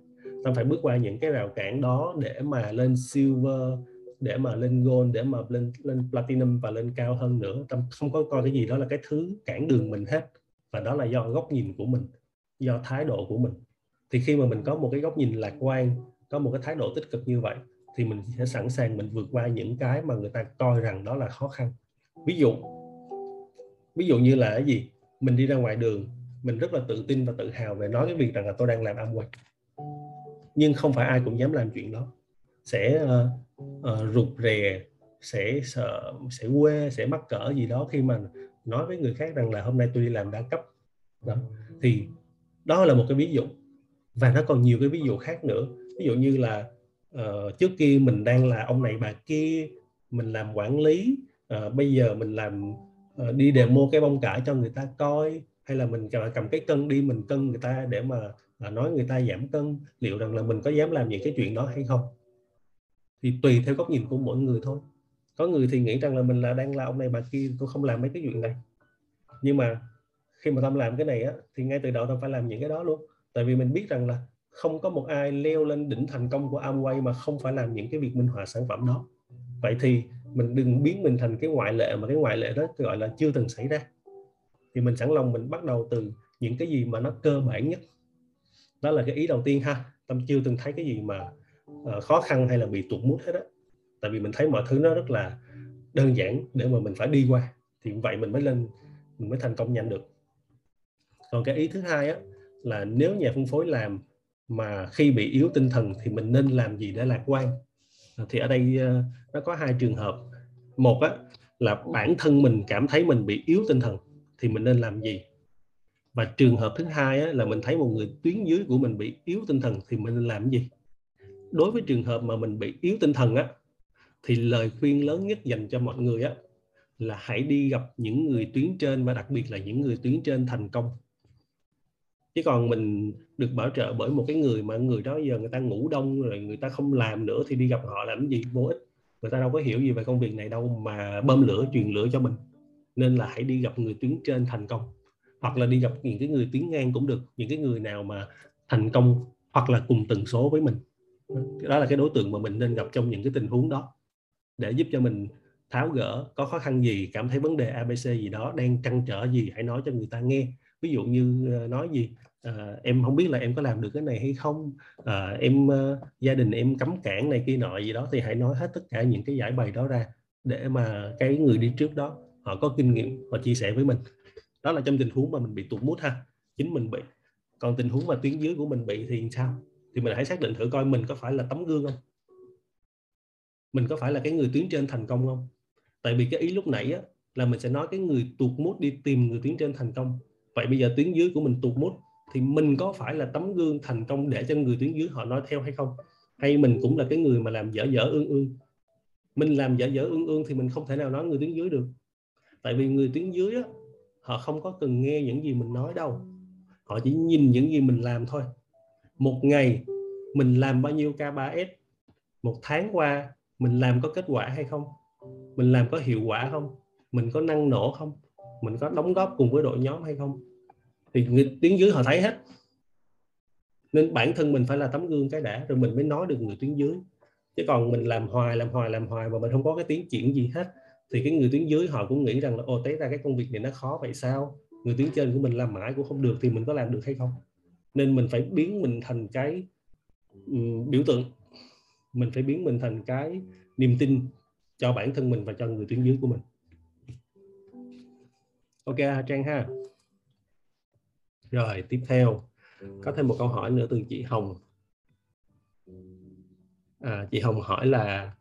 Speaker 2: Tâm phải bước qua những cái rào cản đó để mà lên silver để mà lên gold để mà lên lên platinum và lên cao hơn nữa. Tâm không có coi cái gì đó là cái thứ cản đường mình hết. Và đó là do góc nhìn của mình do thái độ của mình. Thì khi mà mình có một cái góc nhìn lạc quan có một cái thái độ tích cực như vậy thì mình sẽ sẵn sàng mình vượt qua những cái mà người ta coi rằng đó là khó khăn. Ví dụ ví dụ như là cái gì? Mình đi ra ngoài đường mình rất là tự tin và tự hào về nói cái việc rằng là tôi đang làm Amway nhưng không phải ai cũng dám làm chuyện đó. Sẽ uh, uh, rụt rè sẽ sợ sẽ quê sẽ mắc cỡ gì đó khi mà nói với người khác rằng là hôm nay tôi đi làm đa cấp. Đó. thì đó là một cái ví dụ. Và nó còn nhiều cái ví dụ khác nữa. Ví dụ như là uh, trước kia mình đang là ông này bà kia mình làm quản lý uh, bây giờ mình làm Ờ, đi demo cái bông cải cho người ta coi, hay là mình cầm cái cân đi, mình cân người ta để mà à, nói người ta giảm cân, liệu rằng là mình có dám làm những cái chuyện đó hay không? Thì tùy theo góc nhìn của mỗi người thôi. Có người thì nghĩ rằng là mình là đang là ông này, bà kia, tôi không làm mấy cái chuyện này. Nhưng mà khi mà tâm làm cái này á, thì ngay từ đầu tâm phải làm những cái đó luôn. Tại vì mình biết rằng là không có một ai leo lên đỉnh thành công của Amway mà không phải làm những cái việc minh họa sản phẩm đó. Vậy thì mình đừng biến mình thành cái ngoại lệ mà cái ngoại lệ đó gọi là chưa từng xảy ra. Thì mình sẵn lòng mình bắt đầu từ những cái gì mà nó cơ bản nhất. Đó là cái ý đầu tiên ha. Tâm chưa từng thấy cái gì mà uh, khó khăn hay là bị tụt mút hết á. Tại vì mình thấy mọi thứ nó rất là đơn giản để mà mình phải đi qua. Thì vậy mình mới lên mình mới thành công nhanh được. Còn cái ý thứ hai á là nếu nhà phân phối làm mà khi bị yếu tinh thần thì mình nên làm gì để lạc quan? Thì ở đây ờ, nó có hai trường hợp. Một á là bản thân mình cảm thấy mình bị yếu tinh thần thì mình nên làm gì? Và trường hợp thứ hai á, là mình thấy một người tuyến dưới của mình bị yếu tinh thần thì mình nên làm gì? Đối với trường hợp mà mình bị yếu tinh thần á thì lời khuyên lớn nhất dành cho mọi người á là hãy đi gặp những người tuyến trên và đặc biệt là những người tuyến trên thành công chứ còn mình được bảo trợ bởi một cái người mà người đó giờ người ta ngủ đông rồi người ta không làm nữa thì đi gặp họ làm gì? Vô ích. Người ta đâu có hiểu gì về công việc này đâu mà bơm lửa, truyền lửa cho mình. Nên là hãy đi gặp người tuyến trên thành công. Hoặc là đi gặp những cái người tuyến ngang cũng được, những cái người nào mà thành công hoặc là cùng tần số với mình. Đó là cái đối tượng mà mình nên gặp trong những cái tình huống đó. Để giúp cho mình tháo gỡ có khó khăn gì, cảm thấy vấn đề abc gì đó đang trăn trở gì, hãy nói cho người ta nghe ví dụ như ờ, nói gì à, em không biết là em có làm được cái này hay không à, em gia đình em cấm cản này kia nọ gì đó thì hãy nói hết tất cả những cái giải bày đó ra để mà cái người đi trước đó họ có kinh nghiệm họ chia sẻ với mình. Đó là trong tình huống mà mình bị tụt mút ha chính mình bị. Còn tình huống mà tuyến dưới của mình bị thì sao? Thì mình hãy xác định thử coi mình có phải là tấm gương không? Mình có phải là cái người tuyến trên thành công không? Tại vì cái ý lúc nãy á, là mình sẽ nói cái người tụt mút đi tìm người tuyến trên thành công vậy bây giờ tuyến dưới của mình tụt mút thì mình có phải là tấm gương thành công để cho người tuyến dưới họ nói theo hay không? Hay mình cũng là cái người mà làm dở dở ương ương? Mình làm dở dở ương ương thì mình không thể nào nói người tuyến dưới được. Tại vì người tuyến dưới á, họ không có cần nghe những gì mình nói đâu. Họ chỉ nhìn những gì mình làm thôi. Một ngày mình làm bao nhiêu K3S một tháng qua mình làm có kết quả hay không? Mình làm có hiệu quả không? Mình có năng nổ không? Mình có đóng góp cùng với đội nhóm hay không? Thì người tuyến dưới họ thấy hết. Nên bản thân mình phải là tấm gương cái đã rồi mình mới nói được người tuyến dưới. Chứ còn mình làm hoài làm hoài làm hoài mà mình không có cái tiến triển gì hết thì cái người tuyến dưới họ cũng nghĩ rằng là ô té ra cái công việc này nó khó vậy sao? Người tuyến trên của mình làm mãi cũng không được thì mình có làm được hay không? Nên mình phải biến mình thành cái um, biểu tượng. Mình phải biến mình thành cái niềm tin cho bản thân mình và cho người tuyến dưới của mình ok trang ha. Rồi tiếp theo. Có thêm một câu hỏi nữa từ chị Hồng. À, chị Hồng hỏi là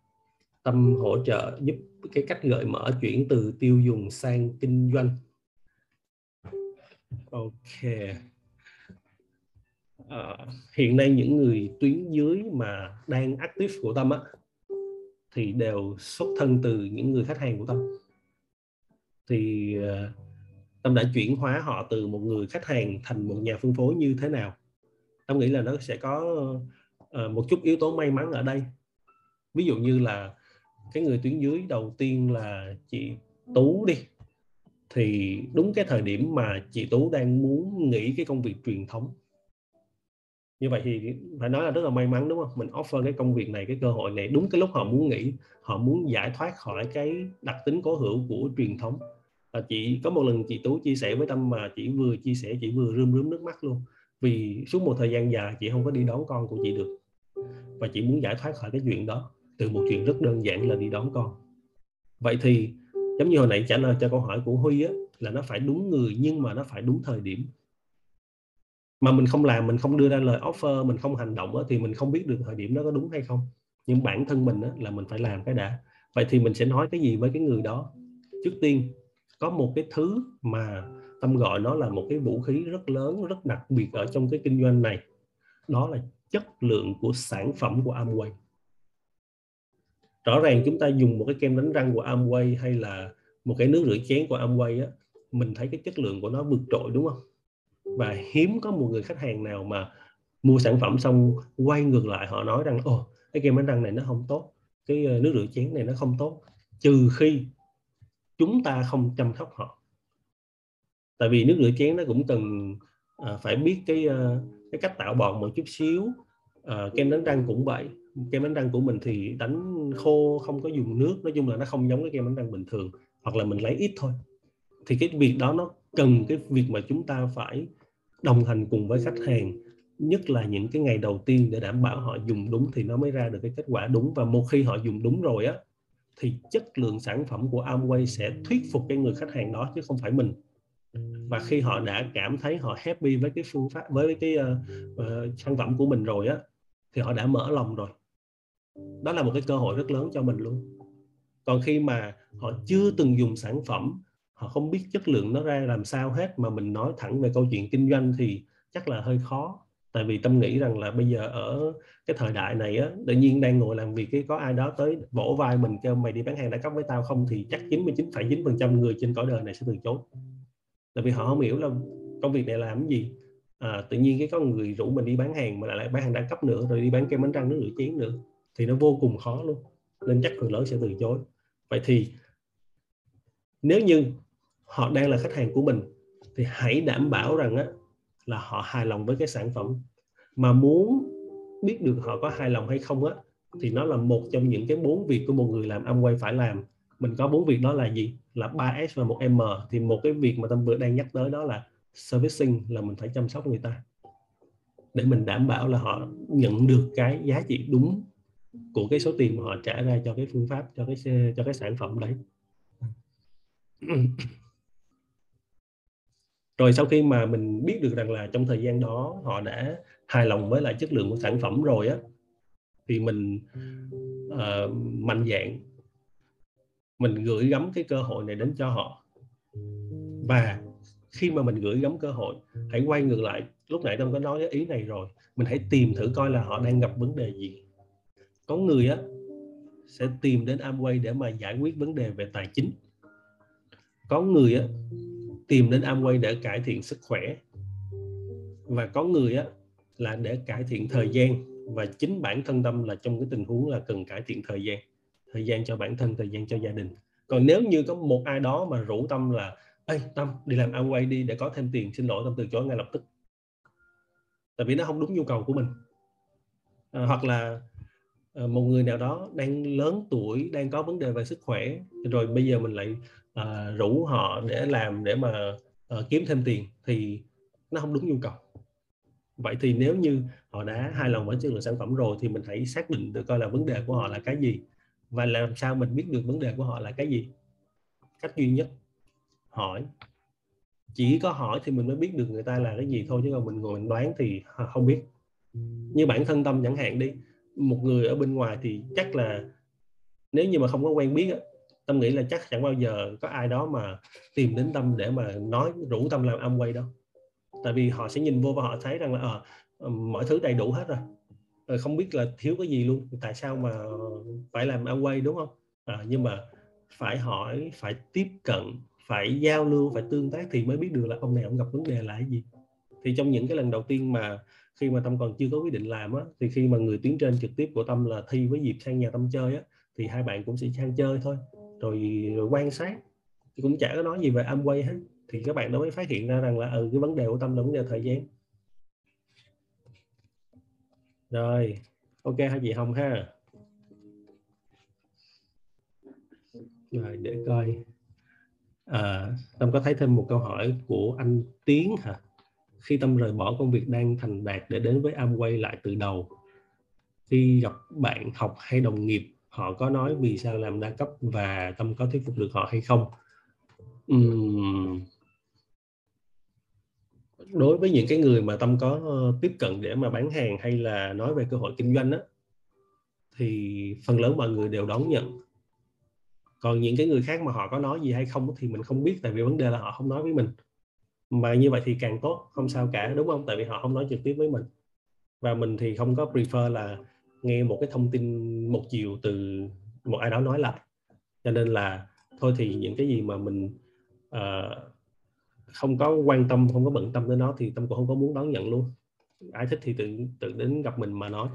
Speaker 2: tâm hỗ trợ giúp cái cách gợi mở chuyển từ tiêu dùng sang kinh doanh. Ok. À, hiện nay những người tuyến dưới mà đang active của tâm á thì đều xuất thân từ những người khách hàng của tâm. Thì uh, tâm đã chuyển hóa họ từ một người khách hàng thành một nhà phân phối như thế nào? Tâm nghĩ là nó sẽ có ờ, một chút yếu tố may mắn ở đây. Ví dụ như là cái người tuyến dưới đầu tiên là chị tú đi. Thì đúng cái thời điểm mà chị tú đang muốn nghỉ cái công việc truyền thống. Như vậy thì phải nói là rất là may mắn, đúng không? Mình offer cái công việc này, cái cơ hội này đúng cái lúc họ muốn nghỉ, họ muốn giải thoát khỏi cái đặc tính cố hữu của truyền thống à, chị có một lần chị tú chia sẻ với tâm mà chị vừa chia sẻ chị vừa rơm rớm nước mắt luôn. Vì suốt một thời gian dài chị không có đi đón con của chị được. Và chị muốn giải thoát khỏi cái chuyện đó từ một chuyện rất đơn giản là đi đón con. Vậy thì giống như hồi nãy trả lời cho câu hỏi của huy á là nó phải đúng người nhưng mà nó phải đúng thời điểm. Mà mình không làm mình không đưa ra lời offer mình không hành động á, thì mình không biết được thời điểm đó có đúng hay không. Nhưng bản thân mình á, là mình phải làm cái đã. Vậy thì mình sẽ nói cái gì với cái người đó? Trước tiên có một cái thứ mà tâm gọi nó là một cái vũ khí rất lớn, rất đặc biệt ở trong cái kinh doanh này. Đó là chất lượng của sản phẩm của Amway. Rõ ràng chúng ta dùng một cái kem đánh răng của Amway hay là một cái nước rửa chén của Amway á, mình thấy cái chất lượng của nó vượt trội, đúng không? Và hiếm có một người khách hàng nào mà mua sản phẩm xong quay ngược lại họ nói rằng, ồ, cái kem đánh răng này nó không tốt, cái ờ, nước rửa chén này nó không tốt. Trừ khi chúng ta không chăm sóc họ. Tại vì nước rửa chén nó cũng cần à, phải biết cái à, cái cách tạo bọt một chút xíu. À, kem đánh răng cũng vậy. Kem đánh răng của mình thì đánh khô không có dùng nước. Nói chung là nó không giống cái kem đánh răng bình thường. Hoặc là mình lấy ít thôi. Thì cái việc đó nó cần cái việc mà chúng ta phải đồng hành cùng với khách hàng. Nhất là những cái ngày đầu tiên để đảm bảo họ dùng đúng thì nó mới ra được cái kết quả đúng. Và một khi họ dùng đúng rồi á thì chất lượng sản phẩm của Amway sẽ thuyết phục cái người khách hàng đó chứ không phải mình. Và khi họ đã cảm thấy họ happy với cái phương pháp với cái uh, uh, sản phẩm của mình rồi á thì họ đã mở lòng rồi. Đó là một cái cơ hội rất lớn cho mình luôn. Còn khi mà họ chưa từng dùng sản phẩm họ không biết chất lượng nó ra làm sao hết mà mình nói thẳng về câu chuyện kinh doanh thì chắc là hơi khó tại vì tâm nghĩ rằng là bây giờ ở cái thời đại này á tự nhiên đang ngồi làm việc cái có ai đó tới vỗ vai mình kêu mày đi bán hàng đa cấp với tao không? Thì chắc 99,9% người trên cõi đời này sẽ từ chối. Tại vì họ không hiểu là công việc này làm cái gì. À, tự nhiên cái có người rủ mình đi bán hàng mà lại bán hàng đa cấp nữa rồi đi bán kem bánh răng nước rửa chén nữa thì nó vô cùng khó luôn. Nên chắc phần lớn sẽ từ chối. Vậy thì nếu như họ đang là khách hàng của mình thì hãy đảm bảo rằng á, là họ hài lòng với cái sản phẩm. Mà muốn biết được họ có hài lòng hay không á, thì nó là một trong những cái bốn việc của một người làm âm quay phải làm. Mình có bốn việc đó là gì? Là 3S và một M. Thì một cái việc mà tâm vừa đang nhắc tới đó là servicing, là mình phải chăm sóc người ta. Để mình đảm bảo là họ nhận được cái giá trị đúng của cái số tiền mà họ trả ra cho cái phương pháp, cho cái cho cái sản phẩm đấy. rồi sau khi mà mình biết được rằng là trong thời gian đó họ đã hài lòng với lại chất lượng của sản phẩm rồi á thì mình uh, mạnh dạng mình gửi gắm cái cơ hội này đến cho họ. Và khi mà mình gửi gắm cơ hội hãy quay ngược lại. Lúc nãy tâm có nói cái ý này rồi mình hãy tìm thử coi là họ đang gặp vấn đề gì. Có người á sẽ tìm đến Amway để mà giải quyết vấn đề về tài chính. Có người á tìm đến Amway để cải thiện sức khỏe. Và có người á là để cải thiện thời gian. Và chính bản thân tâm là trong cái tình huống là cần cải thiện thời gian. Thời gian cho bản thân thời gian cho gia đình. Còn nếu như có một ai đó mà rủ tâm là ê tâm đi làm Amway đi để có thêm tiền xin lỗi tâm từ chối ngay lập tức. Tại vì nó không đúng nhu cầu của mình. À, hoặc là à, một người nào đó đang lớn tuổi đang có vấn đề về sức khỏe rồi bây giờ mình lại uh, rủ họ để làm để mà uh, kiếm thêm tiền thì nó không đúng nhu cầu. Vậy thì nếu như họ đã hài lòng với chất lượng sản phẩm rồi thì mình hãy xác định được coi là vấn đề của họ là cái gì và làm sao mình biết được vấn đề của họ là cái gì. Cách duy nhất hỏi. Chỉ có hỏi thì mình mới biết được người ta là cái gì thôi chứ còn mình ngồi mình đoán thì không biết. Như bản thân tâm chẳng hạn đi một người ở bên ngoài thì chắc là nếu như mà không có quen biết tâm nghĩ là chắc chẳng bao giờ có ai đó mà tìm đến tâm để mà nói rủ tâm làm âm quay đâu. Tại vì họ sẽ nhìn vô và họ thấy rằng là à, mọi thứ đầy đủ hết rồi. Rồi không biết là thiếu cái gì luôn. Tại sao mà phải làm âm quay đúng không? À, nhưng mà phải hỏi phải tiếp cận phải giao lưu phải tương tác thì mới biết được là ông này ông gặp vấn đề là cái gì. Thì trong những cái lần đầu tiên mà khi mà tâm còn chưa có quyết định làm á thì khi mà người tuyến trên trực tiếp của tâm là thi với dịp sang nhà tâm chơi á thì hai bạn cũng sẽ sang chơi thôi rồi, rồi quan sát. Thì cũng chả có nói gì về Amway hết. Thì các bạn đó mới phát hiện ra rằng là ừ cái vấn đề của tâm là vấn đề thời gian. Rồi ok hai chị hồng ha. Rồi để coi. À, tâm có thấy thêm một câu hỏi của anh tiến hả? Khi tâm rời bỏ công việc đang thành đạt để đến với Amway lại từ đầu khi gặp bạn học hay đồng nghiệp họ có nói vì sao làm đa cấp và tâm có thuyết phục được họ hay không? Uhm. đối với những cái người mà tâm có ờ, tiếp cận để mà bán hàng hay là nói về cơ hội kinh doanh đó thì phần lớn mọi người đều đón nhận. Còn những cái người khác mà họ có nói gì hay không thì mình không biết, tại vì vấn đề là họ không nói với mình. Mà như vậy thì càng tốt, không sao cả, đúng không? Tại vì họ không nói trực tiếp với mình. Và mình thì không có prefer là nghe một cái thông tin một chiều từ một ai đó nói lại. Cho nên là thôi thì những cái gì mà mình uh, không có quan tâm không có bận tâm tới nó thì tâm cũng không có muốn đón nhận luôn. Ai thích thì tự tự đến gặp mình mà nói.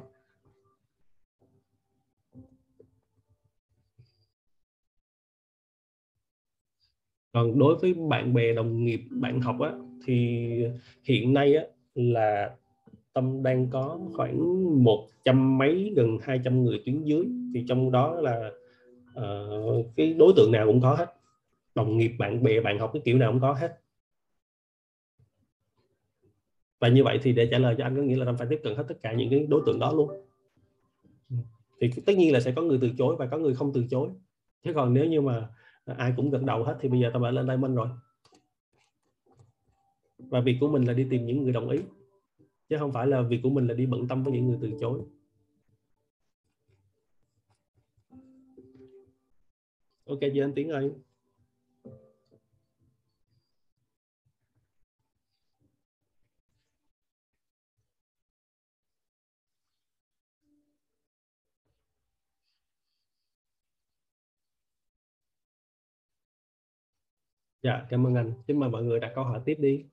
Speaker 2: Còn đối với bạn bè đồng nghiệp bạn học á thì hiện nay á là tâm đang có khoảng một trăm mấy gần 200 người tuyến dưới. Thì trong đó là uh, cái đối tượng nào cũng có hết. Đồng nghiệp bạn bè bạn học cái kiểu nào cũng có hết. Và như vậy thì để trả lời cho anh có nghĩa là anh phải tiếp cận hết tất cả những cái đối tượng đó luôn. Thì tất nhiên là sẽ có người từ chối và có người không từ chối. Chứ còn nếu như mà ai cũng gật đầu hết thì bây giờ tao phải lên diamond rồi. Và việc của mình là đi tìm những người đồng ý chứ không phải là việc của mình là đi bận tâm với những người từ chối ok chị anh tiến ơi Dạ, cảm ơn anh. Xin mời mọi người đặt câu hỏi tiếp đi.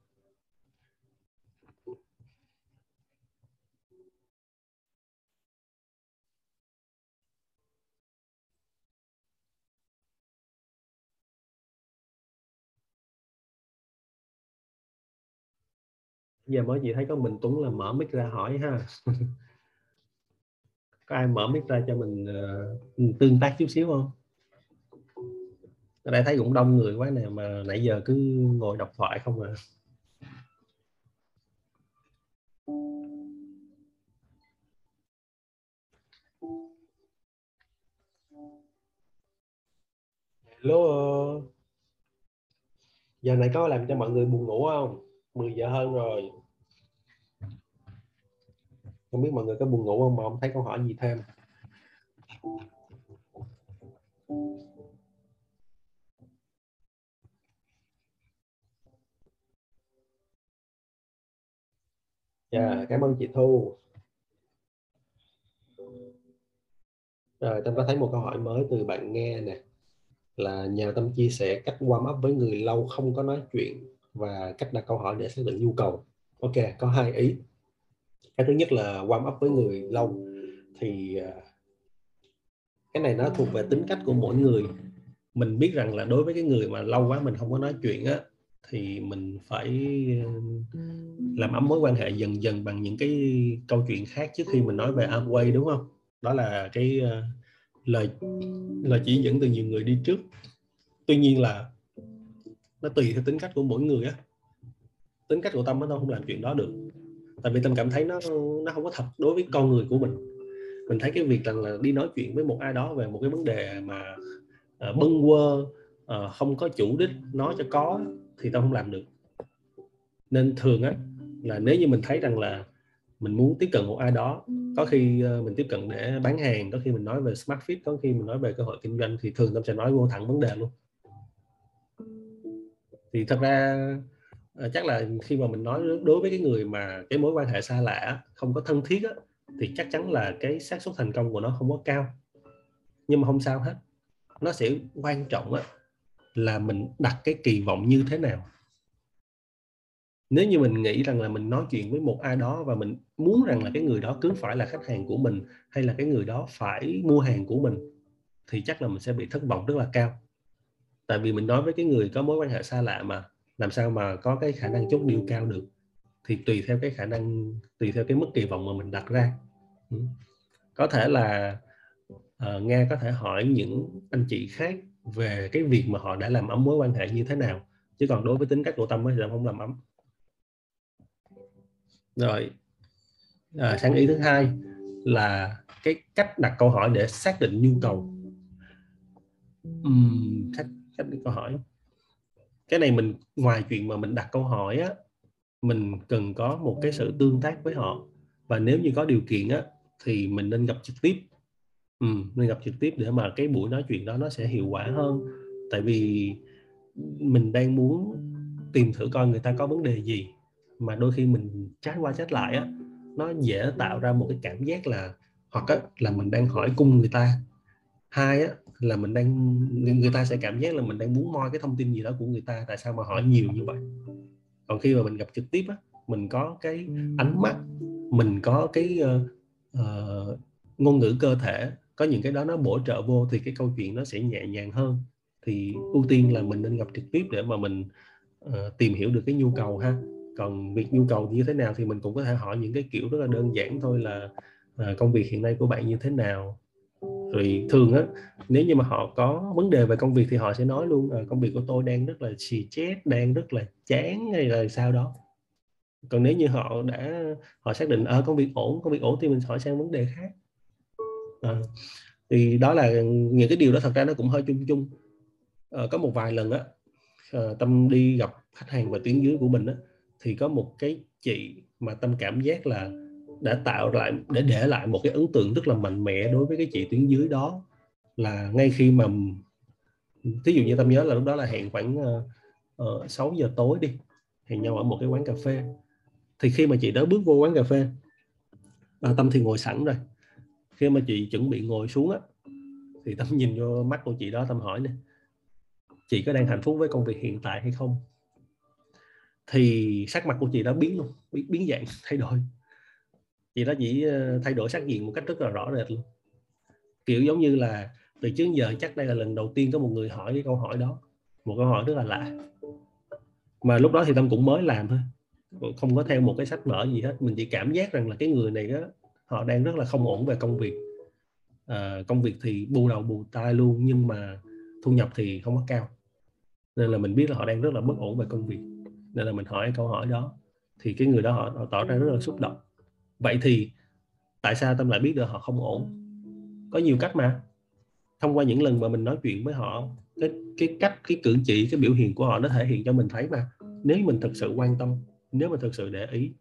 Speaker 2: Giờ mới chị thấy có mình Tuấn là mở mic ra hỏi ha. có ai mở mic ra cho mình uh, tương tác chút xíu không? ở đây thấy cũng đông người quá nè mà nãy giờ cứ ngồi đọc thoại không à hello giờ này có làm cho mọi người buồn ngủ không 10 giờ hơn rồi. Không biết mọi người có buồn ngủ không mà không thấy câu hỏi gì thêm. Dạ, yeah, cảm ơn chị Thu. Rồi, Tâm có thấy một câu hỏi mới từ bạn nghe nè. Là nhờ Tâm chia sẻ cách warm up với người lâu không có nói chuyện và cách đặt câu hỏi để xác định nhu cầu. Ok, có hai ý. Cái thứ nhất là warm up với người lâu thì à, cái này nó thuộc về tính cách của mỗi người. Mình biết rằng là đối với cái người mà lâu quá mình không có nói chuyện á thì mình phải à, làm ấm mối quan hệ dần dần bằng những cái câu chuyện khác trước khi mình nói về Amway đúng không? Đó là cái à, lời lời chỉ dẫn từ nhiều người đi trước. Tuy nhiên là nó tùy theo tính cách của mỗi người á. Tính cách của Tâm nó không làm chuyện đó được. Tại vì Tâm cảm thấy nó nó không có thật đối với con người của mình. Mình thấy cái việc rằng là đi nói chuyện với một ai đó về một cái vấn đề mà uh, bâng quơ uh, không có chủ đích nói cho có thì tao không làm được nên thường á là nếu như mình thấy rằng là mình muốn tiếp cận một ai đó có khi ờ, mình tiếp cận để bán hàng có khi mình nói về smart fit có khi mình nói về cơ hội kinh doanh thì thường tâm sẽ nói vô thẳng vấn đề luôn thì thật ra ờ, chắc là khi mà mình nói đối với cái người mà cái mối quan hệ xa lạ không có thân thiết á, thì chắc chắn là cái xác suất thành công của nó không có cao. Nhưng mà không sao hết. Nó sẽ quan trọng á, là mình đặt cái kỳ vọng như thế nào. Nếu như mình nghĩ rằng là mình nói chuyện với một ai đó và mình muốn rằng là cái người đó cứ phải là khách hàng của mình hay là cái người đó phải mua hàng của mình thì chắc là mình sẽ bị thất vọng rất là cao tại vì mình nói với cái người có mối quan hệ xa lạ mà làm sao mà có cái khả năng chốt điều cao được? Thì tùy theo cái khả năng tùy theo cái mức kỳ vọng mà mình đặt ra. Ừ. có thể là ờ, uh, nghe có thể hỏi những anh chị khác về cái việc mà họ đã làm ấm mối quan hệ như thế nào chứ còn đối với tính cách của tâm thì không làm ấm. Rồi ờ, à, sáng ý thứ hai là cái cách đặt câu hỏi để xác định nhu cầu. Uhm, cách cách đặt câu hỏi. Cái này mình ngoài chuyện mà mình đặt câu hỏi á mình cần có một cái sự tương tác với họ. Và nếu như có điều kiện á thì mình nên gặp trực tiếp. Ừ, nên gặp trực tiếp để mà cái buổi nói chuyện đó nó sẽ hiệu quả hơn. Tại vì mình đang muốn tìm thử coi người ta có vấn đề gì. Mà đôi khi mình chat qua chat lại á nó dễ tạo ra một cái cảm giác là hoặc á, là mình đang hỏi cung người ta. Hai á, là mình đang người ta sẽ cảm giác là mình đang muốn moi cái thông tin gì đó của người ta tại sao mà hỏi nhiều như vậy? Còn khi mà mình gặp trực tiếp á mình có cái ánh mắt mình có cái uh, uh, ngôn ngữ cơ thể có những cái đó nó bổ trợ vô thì cái câu chuyện nó sẽ nhẹ nhàng hơn. Thì ưu tiên là mình nên gặp trực tiếp để mà mình uh, tìm hiểu được cái nhu cầu ha. Còn việc nhu cầu như thế nào thì mình cũng có thể hỏi những cái kiểu rất là đơn giản thôi là uh, công việc hiện nay của bạn như thế nào rồi thường á nếu như mà họ có vấn đề về công việc thì họ sẽ nói luôn uh, công việc của tôi đang rất là xì chết đang rất là chán hay là sao đó. Còn nếu như họ đã họ xác định ở à, công việc ổn công việc ổn thì mình hỏi sang vấn đề khác. À, thì đó là những cái điều đó thật ra nó cũng hơi chung chung. À, có một vài lần á à, tâm đi gặp khách hàng và tuyến dưới của mình á thì có một cái chị mà tâm cảm giác là đã tạo lại để để lại một cái ấn tượng rất là mạnh mẽ đối với cái chị tuyến dưới đó. Là ngay khi mà thí dụ như tâm nhớ là lúc đó là hẹn khoảng uh, uh, 6 giờ tối đi hẹn nhau ở một cái quán cà phê. Thì khi mà chị đó bước vô quán cà phê à, tâm thì ngồi sẵn rồi. Khi mà chị chuẩn bị ngồi xuống á thì tâm nhìn vô mắt của chị đó tâm hỏi nè chị có đang hạnh phúc với công việc hiện tại hay không? Thì sắc mặt của chị đã biến luôn biến, biến dạng thay đổi thì nó chỉ ờ, thay đổi sắc diện một cách rất là rõ rệt luôn. Kiểu giống như là từ trước giờ chắc đây là lần đầu tiên có một người hỏi cái câu hỏi đó một câu hỏi rất là lạ. Mà lúc đó thì tâm cũng mới làm thôi không có theo một cái sách vở gì hết. Mình chỉ cảm giác rằng là cái người này đó họ đang rất là không ổn về công việc. À, công việc thì bù đầu bù tai luôn nhưng mà thu nhập thì không có cao. Nên là mình biết là họ đang rất là bất ổn về công việc. Nên là mình hỏi câu hỏi đó. Thì cái người đó họ, họ tỏ ra rất là xúc động vậy thì tại sao tâm lại biết được họ không ổn? Có nhiều cách mà. Thông qua những lần mà mình nói chuyện với họ, cái cái cách, cái cử chỉ, cái biểu hiện của họ nó thể hiện cho mình thấy mà, nếu mình thực sự quan tâm, nếu mà thực sự để ý.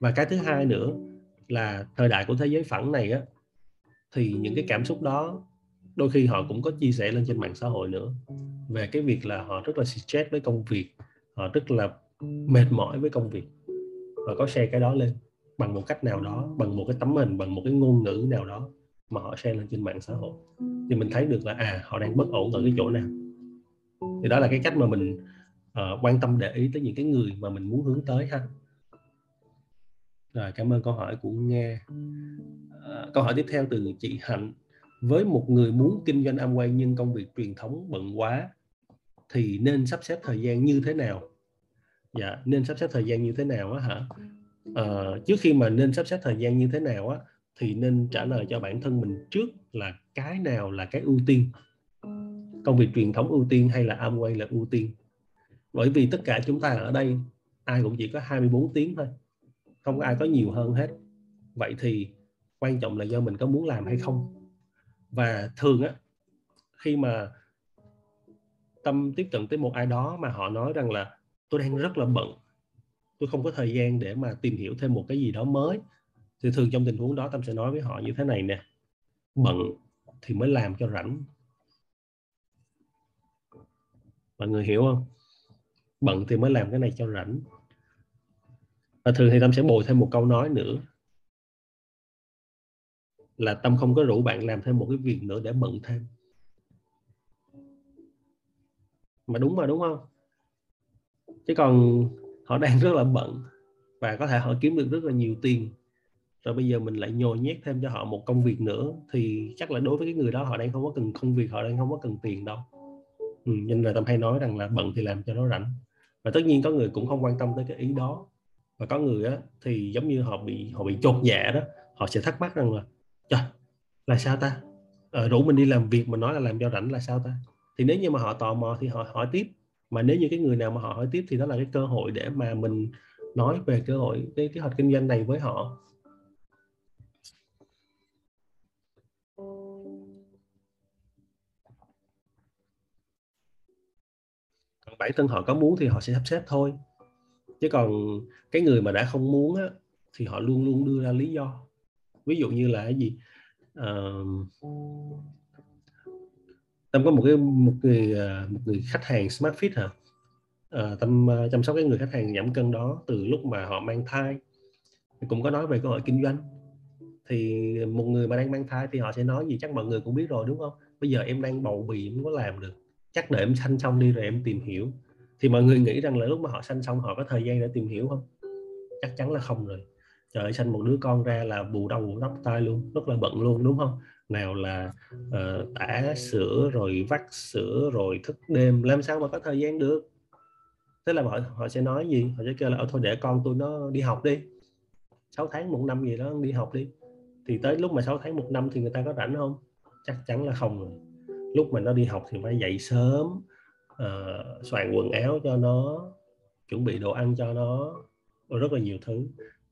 Speaker 2: Và cái thứ hai nữa là thời đại của thế giới phẳng này á, thì những cái cảm xúc đó đôi khi họ cũng có chia sẻ lên trên mạng xã hội nữa. Về cái việc là họ rất là stress với công việc, họ rất là mệt mỏi với công việc và có share cái đó lên bằng một cách nào đó bằng một cái tấm hình bằng một cái ngôn ngữ nào đó mà họ share lên trên mạng xã hội. Thì mình thấy được là à họ đang bất ổn ở cái chỗ nào. Thì đó là cái cách mà mình uh, quan tâm để ý tới những cái người mà mình muốn hướng tới ha. Rồi cảm ơn câu hỏi của nghe uh, câu hỏi tiếp theo từ chị hạnh. Với một người muốn kinh doanh Amway nhưng công việc truyền thống bận quá thì nên sắp xếp thời gian như thế nào? Dạ nên sắp xếp thời gian như thế nào á hả uh, trước khi mà nên sắp xếp thời gian như thế nào á thì nên trả lời cho bản thân mình trước là cái nào là cái ưu tiên? Công việc truyền thống ưu tiên hay là Amway là ưu tiên? Bởi vì tất cả chúng ta ở đây ai cũng chỉ có 24 tiếng thôi không có ai có nhiều hơn hết. Vậy thì quan trọng là do mình có muốn làm hay không? Và thường á khi mà tâm tiếp cận tới một ai đó mà họ nói rằng là tôi đang rất là bận tôi không có thời gian để mà tìm hiểu thêm một cái gì đó mới. Thì thường trong tình huống đó tâm sẽ nói với họ như thế này nè. Bận thì mới làm cho rảnh. Mọi người hiểu không? Bận thì mới làm cái này cho rảnh. Và thường thì tâm sẽ bồi thêm một câu nói nữa. Là tâm không có rủ bạn làm thêm một cái việc nữa để bận thêm. Mà đúng mà, đúng không? Chứ còn họ đang rất là bận và có thể họ kiếm được rất là nhiều tiền. Rồi bây giờ mình lại nhồi nhét thêm cho họ một công việc nữa thì chắc là đối với cái người đó họ đang không có cần công việc họ đang không có cần tiền đâu. Ừ, nên là tâm hay nói rằng là bận thì làm cho nó rảnh. Và tất nhiên có người cũng không quan tâm tới cái ý đó. Và có người á thì giống như họ bị họ bị chột dạ đó họ sẽ thắc mắc rằng là trời là sao ta? Ờ, rủ mình đi làm việc mà nói là làm cho rảnh là sao ta? Thì nếu như mà họ tò mò thì họ hỏi tiếp mà nếu như cái người nào mà họ hỏi tiếp thì đó là cái cơ hội để mà mình nói về cơ hội cái kế hoạch kinh doanh này với họ. Còn bản thân họ có muốn thì họ sẽ sắp xếp thôi. Chứ còn cái người mà đã không muốn á, thì họ luôn luôn đưa ra lý do. Ví dụ như là cái gì? Uh, tâm có một cái một người à, một người khách hàng smart fit hả? Ờ, à, tâm chăm sóc cái người khách hàng giảm cân đó từ lúc mà họ mang thai. Cũng có nói về cơ hội kinh doanh. Thì một người mà đang mang thai thì họ sẽ nói gì chắc mọi người cũng biết rồi đúng không? Bây giờ em đang bầu bì em có làm được. Chắc đợi em sanh xong đi rồi em tìm hiểu. Thì mọi người nghĩ rằng là lúc mà họ sanh xong họ có thời gian để tìm hiểu không? Chắc chắn là không rồi. Trời ơi sanh một đứa con ra là bù đầu bù tóc tai luôn rất là bận luôn đúng không? Nào là uh, tả sữa rồi vắt sữa rồi thức đêm làm sao mà có thời gian được? Thế là họ họ sẽ nói gì? Họ sẽ kêu là ở thôi để con tôi nó đi học đi. 6 tháng một năm gì đó đi học đi. Thì tới lúc mà 6 tháng một năm thì người ta có rảnh không? Chắc chắn là không rồi. Lúc mà nó đi học thì phải dậy sớm uh, soạn quần áo cho nó chuẩn bị đồ ăn cho nó rất là nhiều thứ.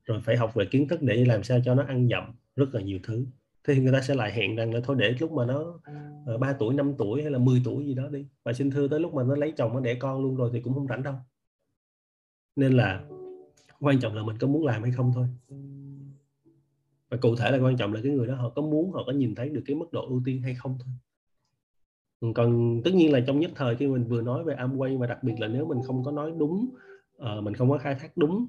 Speaker 2: Rồi phải học về kiến thức để làm sao cho nó ăn dặm rất là nhiều thứ thì người ta sẽ lại hẹn rằng là thôi để lúc mà nó ờ, uh, 3 tuổi 5 tuổi hay là 10 tuổi gì đó đi và xin thưa tới lúc mà nó lấy chồng nó đẻ con luôn rồi thì cũng không rảnh đâu. Nên là quan trọng là mình có muốn làm hay không thôi. Và cụ thể là quan trọng là cái người đó họ có muốn họ có nhìn thấy được cái mức độ ưu tiên hay không thôi. Ừ, còn tất nhiên là trong nhất thời khi mình vừa nói về Amway và đặc biệt là nếu mình không có nói đúng uh, mình không có khai thác đúng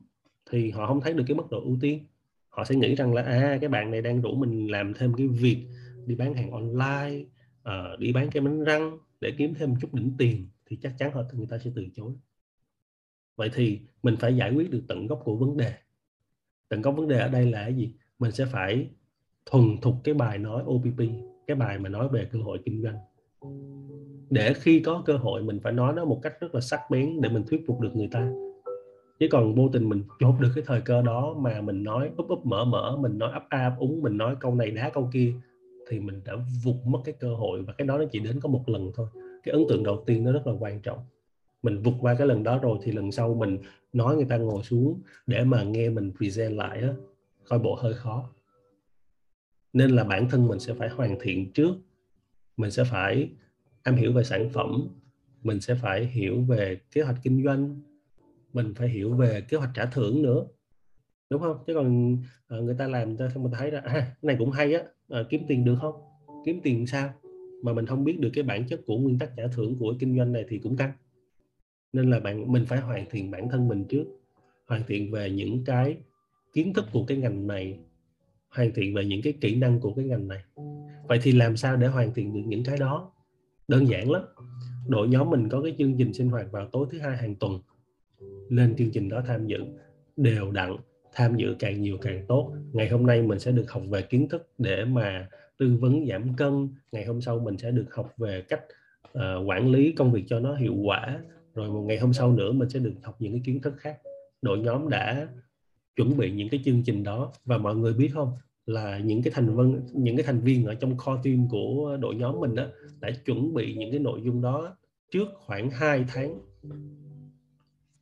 Speaker 2: thì họ không thấy được cái mức độ ưu tiên họ sẽ nghĩ rằng là à cái bạn này đang rủ mình làm thêm cái việc đi bán hàng online uh, đi bán cái bánh răng để kiếm thêm chút đỉnh tiền thì chắc chắn họ người ta sẽ từ chối. Vậy thì mình phải giải quyết được tận gốc của vấn đề. Tận gốc vấn đề ở đây là cái gì? Mình sẽ phải thuần thục cái bài nói OPP cái bài mà nói về cơ hội kinh doanh. Để khi có cơ hội mình phải nói nó một cách rất là sắc bén để mình thuyết phục được người ta chứ còn vô tình mình chốt được cái thời cơ đó mà mình nói úp úp mở mở, mình nói ấp a ấp úng, mình nói câu này đá câu kia, thì mình đã vụt mất cái cơ hội và cái đó nó chỉ đến có một lần thôi. Cái ấn tượng đầu tiên nó rất là quan trọng. Mình vụt qua cái lần đó rồi thì lần sau mình nói người ta ngồi xuống để mà nghe mình present lại á, coi bộ hơi khó. Nên là bản thân mình sẽ phải hoàn thiện trước. Mình sẽ phải am hiểu về sản phẩm. Mình sẽ phải hiểu về kế hoạch kinh doanh mình phải hiểu về kế hoạch trả thưởng nữa đúng không? Chứ còn ờ, người ta làm ta mình thấy là à, cái này cũng hay á à, kiếm tiền được không? Kiếm tiền sao? Mà mình không biết được cái bản chất của nguyên tắc trả thưởng của kinh doanh này thì cũng căng. Nên là bạn mình phải hoàn thiện bản thân mình trước hoàn thiện về những cái kiến thức của cái ngành này hoàn thiện về những cái kỹ năng của cái ngành này. Vậy thì làm sao để hoàn thiện được những cái đó? Đơn giản lắm. Đội nhóm mình có cái chương trình sinh hoạt vào tối thứ hai hàng tuần lên chương trình đó tham dự đều đặn tham dự càng nhiều càng tốt. Ngày hôm nay mình sẽ được học về kiến thức để mà tư vấn giảm cân. Ngày hôm sau mình sẽ được học về cách uh, quản lý công việc cho nó hiệu quả. Rồi một ngày hôm sau nữa mình sẽ được học những cái kiến thức khác. Đội nhóm đã chuẩn bị những cái chương trình đó. Và mọi người biết không là những cái thành viên những cái thành viên ở trong core team của đội nhóm mình đó đã chuẩn bị những cái nội dung đó trước khoảng 2 tháng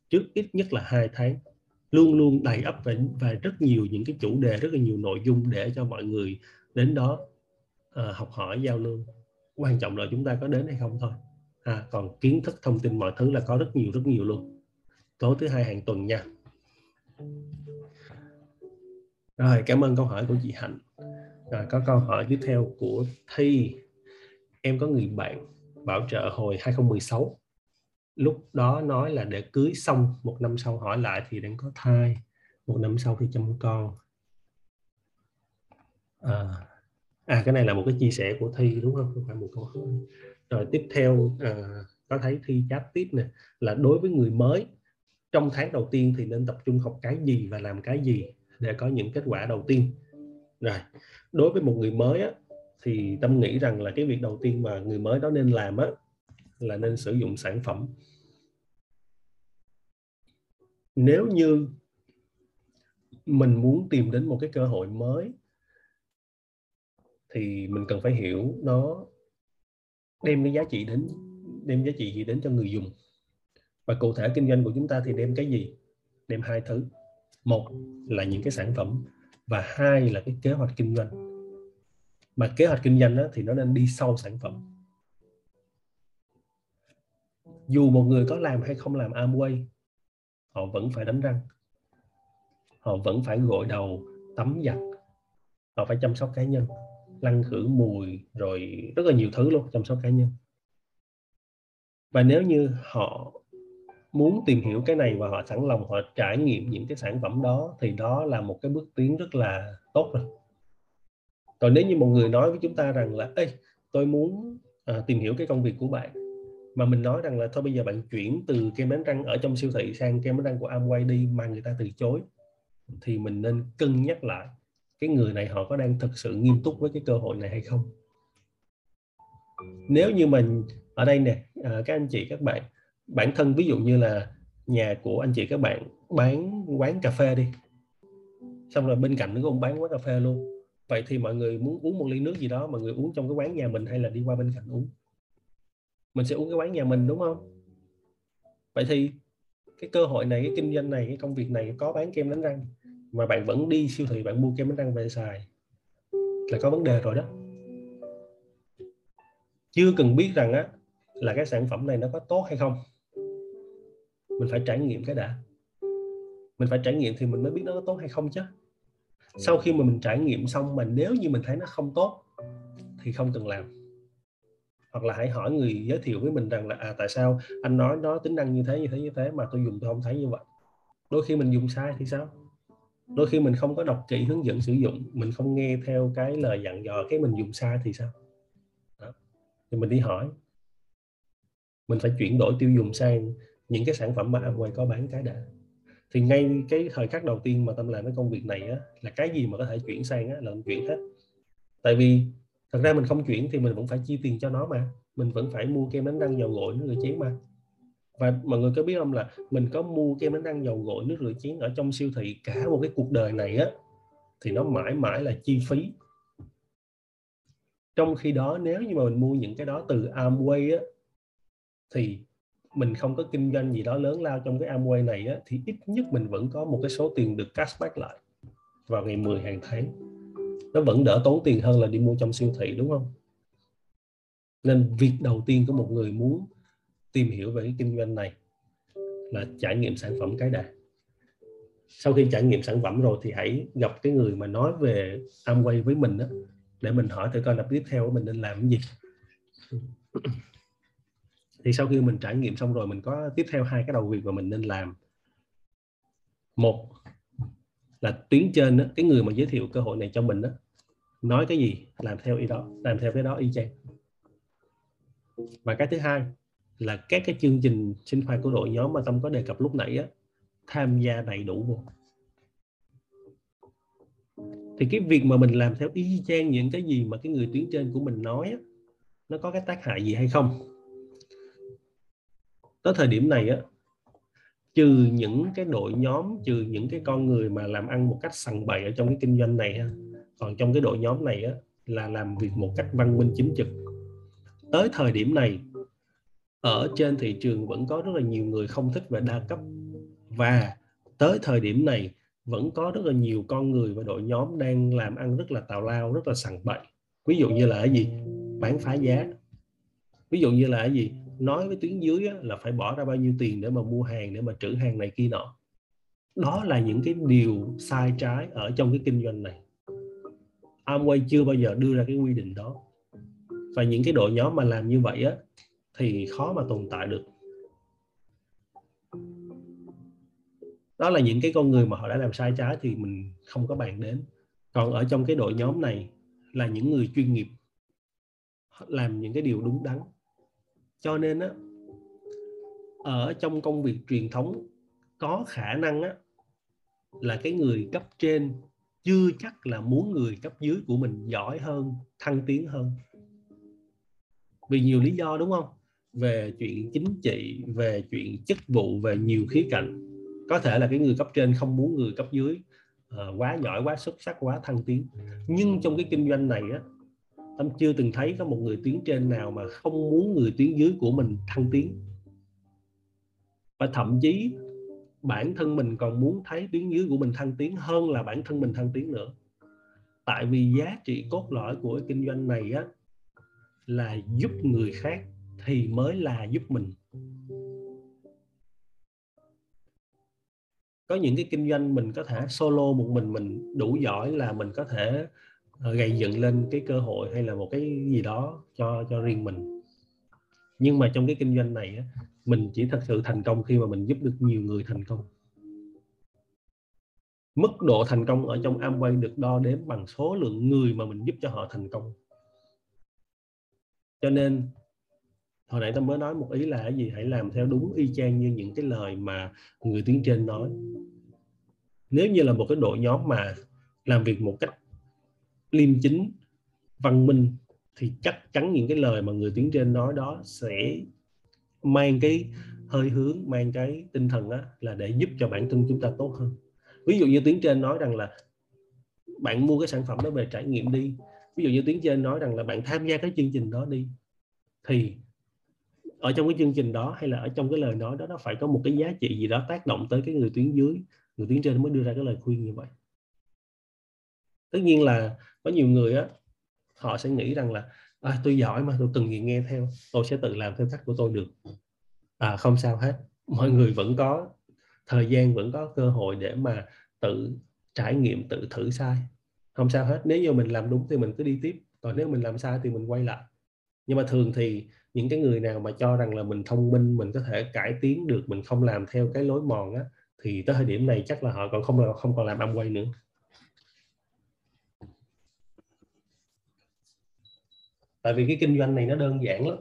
Speaker 2: trước ít nhất là hai tháng luôn luôn đầy ắp và, và rất nhiều những cái chủ đề rất là nhiều nội dung để cho mọi người đến đó à, học hỏi giao lưu. Quan trọng là chúng ta có đến hay không thôi. À, còn kiến thức thông tin mọi thứ là có rất nhiều rất nhiều luôn. Tối thứ hai hàng tuần nha. Rồi cảm ơn câu hỏi của chị Hạnh. Rồi có câu hỏi tiếp theo của Thi. Em có người bạn bảo trợ hồi 2016 lúc đó nói là để cưới xong một năm sau hỏi lại thì đang có thai một năm sau thì chăm con. À, à cái này là một cái chia sẻ của thi đúng không? Không phải một câu hỏi. Rồi tiếp theo à, có thấy thi chat tiếp nè là đối với người mới trong tháng đầu tiên thì nên tập trung học cái gì và làm cái gì để có những kết quả đầu tiên? Rồi đối với một người mới á, thì tâm nghĩ rằng là cái việc đầu tiên mà người mới đó nên làm á là nên sử dụng sản phẩm. Nếu như mình muốn tìm đến một cái cơ hội mới thì mình cần phải hiểu nó đem cái giá trị đến đem giá trị gì đến cho người dùng. Và cụ thể kinh doanh của chúng ta thì đem cái gì? Đem hai thứ. Một là những cái sản phẩm và hai là cái kế hoạch kinh doanh. Mà kế hoạch kinh doanh đó, thì nó nên đi sau sản phẩm dù một người có làm hay không làm Amway họ vẫn phải đánh răng. Họ vẫn phải gội đầu tắm giặt. Họ phải chăm sóc cá nhân lăn khử mùi rồi rất là nhiều thứ luôn chăm sóc cá nhân. Và nếu như họ muốn tìm hiểu cái này và họ sẵn lòng họ trải nghiệm những cái sản phẩm đó thì đó là một cái bước tiến rất là tốt rồi. Còn nếu như một người nói với chúng ta rằng là Ê, tôi muốn à, tìm hiểu cái công việc của bạn mà mình nói rằng là thôi bây giờ bạn chuyển từ kem đánh răng ở trong siêu thị sang kem đánh răng của Amway đi, mà người ta từ chối. Thì mình nên cân nhắc lại cái người này họ có đang thực sự nghiêm túc với cái cơ hội này hay không. Nếu như mình, ở đây nè à, các anh chị, các bạn, bản thân ví dụ như là nhà của anh chị, các bạn bán quán cà phê đi, xong rồi bên cạnh nó cũng bán quán cà phê luôn. Vậy thì mọi người muốn uống một ly nước gì đó mọi người uống trong cái quán nhà mình hay là đi qua bên cạnh uống? Mình sẽ uống cái quán nhà mình, đúng không? Vậy thì cái cơ hội này, cái kinh doanh này, cái công việc này có bán kem đánh răng mà bạn vẫn đi siêu thị bạn mua kem đánh răng về xài là có vấn đề rồi đó. Chưa cần biết rằng á, là cái sản phẩm này nó có tốt hay không. Mình phải trải nghiệm cái đã. Mình phải trải nghiệm thì mình mới biết nó có tốt hay không chứ. Sau khi mà mình trải nghiệm xong mà nếu như mình thấy nó không tốt thì không cần làm hoặc là hãy hỏi người giới thiệu với mình rằng là à tại sao anh nói nó tính năng như thế như thế như thế mà tôi dùng tôi không thấy như vậy? Đôi khi mình dùng sai thì sao? Đôi khi mình không có đọc kỹ hướng dẫn sử dụng mình không nghe theo cái lời dặn dò cái mình dùng sai thì sao? Đó. thì mình đi hỏi. Mình phải chuyển đổi tiêu dùng sang những cái sản phẩm mà Amway có bán cái đã. Thì ngay cái thời khắc đầu tiên mà tâm làm cái công việc này á, là cái gì mà có thể chuyển sang á, là mình chuyển hết. Tại vì thật ra mình không chuyển thì mình vẫn phải chi tiền cho nó mà. Mình vẫn phải mua kem đánh răng dầu gội nước rửa chén mà. Và mọi người có biết không là mình có mua kem đánh răng dầu gội nước rửa chén ở trong siêu thị cả một cái cuộc đời này á thì nó mãi mãi là chi phí. Trong khi đó nếu như mà mình mua những cái đó từ Amway á thì mình không có kinh doanh gì đó lớn lao trong cái Amway này á, thì ít nhất mình vẫn có một cái số tiền được cashback lại vào ngày 10 hàng tháng nó vẫn đỡ tốn tiền hơn là đi mua trong siêu thị đúng không? Nên việc đầu tiên của một người muốn tìm hiểu về cái kinh doanh này là trải nghiệm sản phẩm cái đã. Sau khi trải nghiệm sản phẩm rồi thì hãy gặp cái người mà nói về Amway với mình đó, để mình hỏi thử coi là tiếp theo mình nên làm cái gì. Thì sau khi mình trải nghiệm xong rồi mình có tiếp theo hai cái đầu việc mà mình nên làm. Một là tuyến trên đó, cái người mà giới thiệu cơ hội này cho mình đó nói cái gì làm theo ý đó làm theo cái đó y chang. Và cái thứ hai là các cái chương trình sinh hoạt của đội nhóm mà tâm có đề cập lúc nãy á, tham gia đầy đủ vô. Thì cái việc mà mình làm theo y chang những cái gì mà cái người tuyến trên của mình nói á, nó có cái tác hại gì hay không? Tới thời điểm này á trừ những cái đội nhóm, trừ những cái con người mà làm ăn một cách sằng bậy ở trong cái kinh doanh này ha còn trong cái đội nhóm này á, là làm việc một cách văn minh chính trực. Tới thời điểm này, ở trên thị trường vẫn có rất là nhiều người không thích về đa cấp. Và tới thời điểm này, vẫn có rất là nhiều con người và đội nhóm đang làm ăn rất là tào lao, rất là sằng bậy. Ví dụ như là cái gì? Bán phá giá. Ví dụ như là cái gì? Nói với tuyến dưới á, là phải bỏ ra bao nhiêu tiền để mà mua hàng để mà trữ hàng này kia nọ. Đó là những cái điều sai trái ở trong cái kinh doanh này. Amway chưa bao giờ đưa ra cái quy định đó. Và những cái đội nhóm mà làm như vậy á thì khó mà tồn tại được. Đó là những cái con người mà họ đã làm sai trái thì mình không có bàn đến. Còn ở trong cái đội nhóm này là những người chuyên nghiệp làm những cái điều đúng đắn cho nên á ở trong công việc truyền thống có khả năng á là cái người cấp trên chưa chắc là muốn người cấp dưới của mình giỏi hơn thăng tiến hơn. Vì nhiều lý do đúng không? Về chuyện chính trị về chuyện chức vụ về nhiều khía cạnh. Có thể là cái người cấp trên không muốn người cấp dưới uh, quá giỏi quá xuất sắc quá thăng tiến. Nhưng trong cái kinh doanh này á tâm chưa từng thấy có một người tuyến trên nào mà không muốn người tuyến dưới của mình thăng tiến. Và thậm chí bản thân mình còn muốn thấy tuyến dưới của mình thăng tiến hơn là bản thân mình thăng tiến nữa. Tại vì giá trị cốt lõi của kinh doanh này á, là giúp người khác thì mới là giúp mình. Có những cái kinh doanh mình có thể solo một mình mình đủ giỏi là mình có thể Ờ, gây dựng lên cái cơ hội hay là một cái gì đó cho cho riêng mình. Nhưng mà trong cái kinh doanh này á, mình chỉ thật sự thành công khi mà mình giúp được nhiều người thành công. Mức độ thành công ở trong Amway được đo đếm bằng số lượng người mà mình giúp cho họ thành công. Cho nên hồi nãy tôi mới nói một ý là cái gì? Hãy làm theo đúng y chang như những cái lời mà người tuyến trên nói. Nếu như là một cái đội nhóm mà làm việc một cách liêm chính văn minh thì chắc chắn những cái lời mà người tuyến trên nói đó sẽ mang cái hơi hướng mang cái tinh thần á, là để giúp cho bản thân chúng ta tốt hơn. Ví dụ như tuyến trên nói rằng là bạn mua cái sản phẩm đó về trải nghiệm đi. Ví dụ như tuyến trên nói rằng là bạn tham gia cái chương trình đó đi thì ở trong cái chương trình đó hay là ở trong cái lời nói đó nó phải có một cái giá trị gì đó tác động tới cái người tuyến dưới. Người tuyến trên mới đưa ra cái lời khuyên như vậy tất nhiên là có nhiều người á họ sẽ nghĩ rằng là à, tôi giỏi mà tôi từng gì nghe theo tôi sẽ tự làm theo cách của tôi được. À, không sao hết. Mọi người vẫn có thời gian vẫn có cơ hội để mà tự trải nghiệm tự thử sai. Không sao hết. Nếu như mình làm đúng thì mình cứ đi tiếp. Còn nếu mình làm sai thì mình quay lại. Nhưng mà thường thì những cái người nào mà cho rằng là mình thông minh mình có thể cải tiến được mình không làm theo cái lối mòn á thì tới thời điểm này chắc là họ còn không không còn làm âm quay nữa. Tại vì cái kinh doanh này nó đơn giản lắm.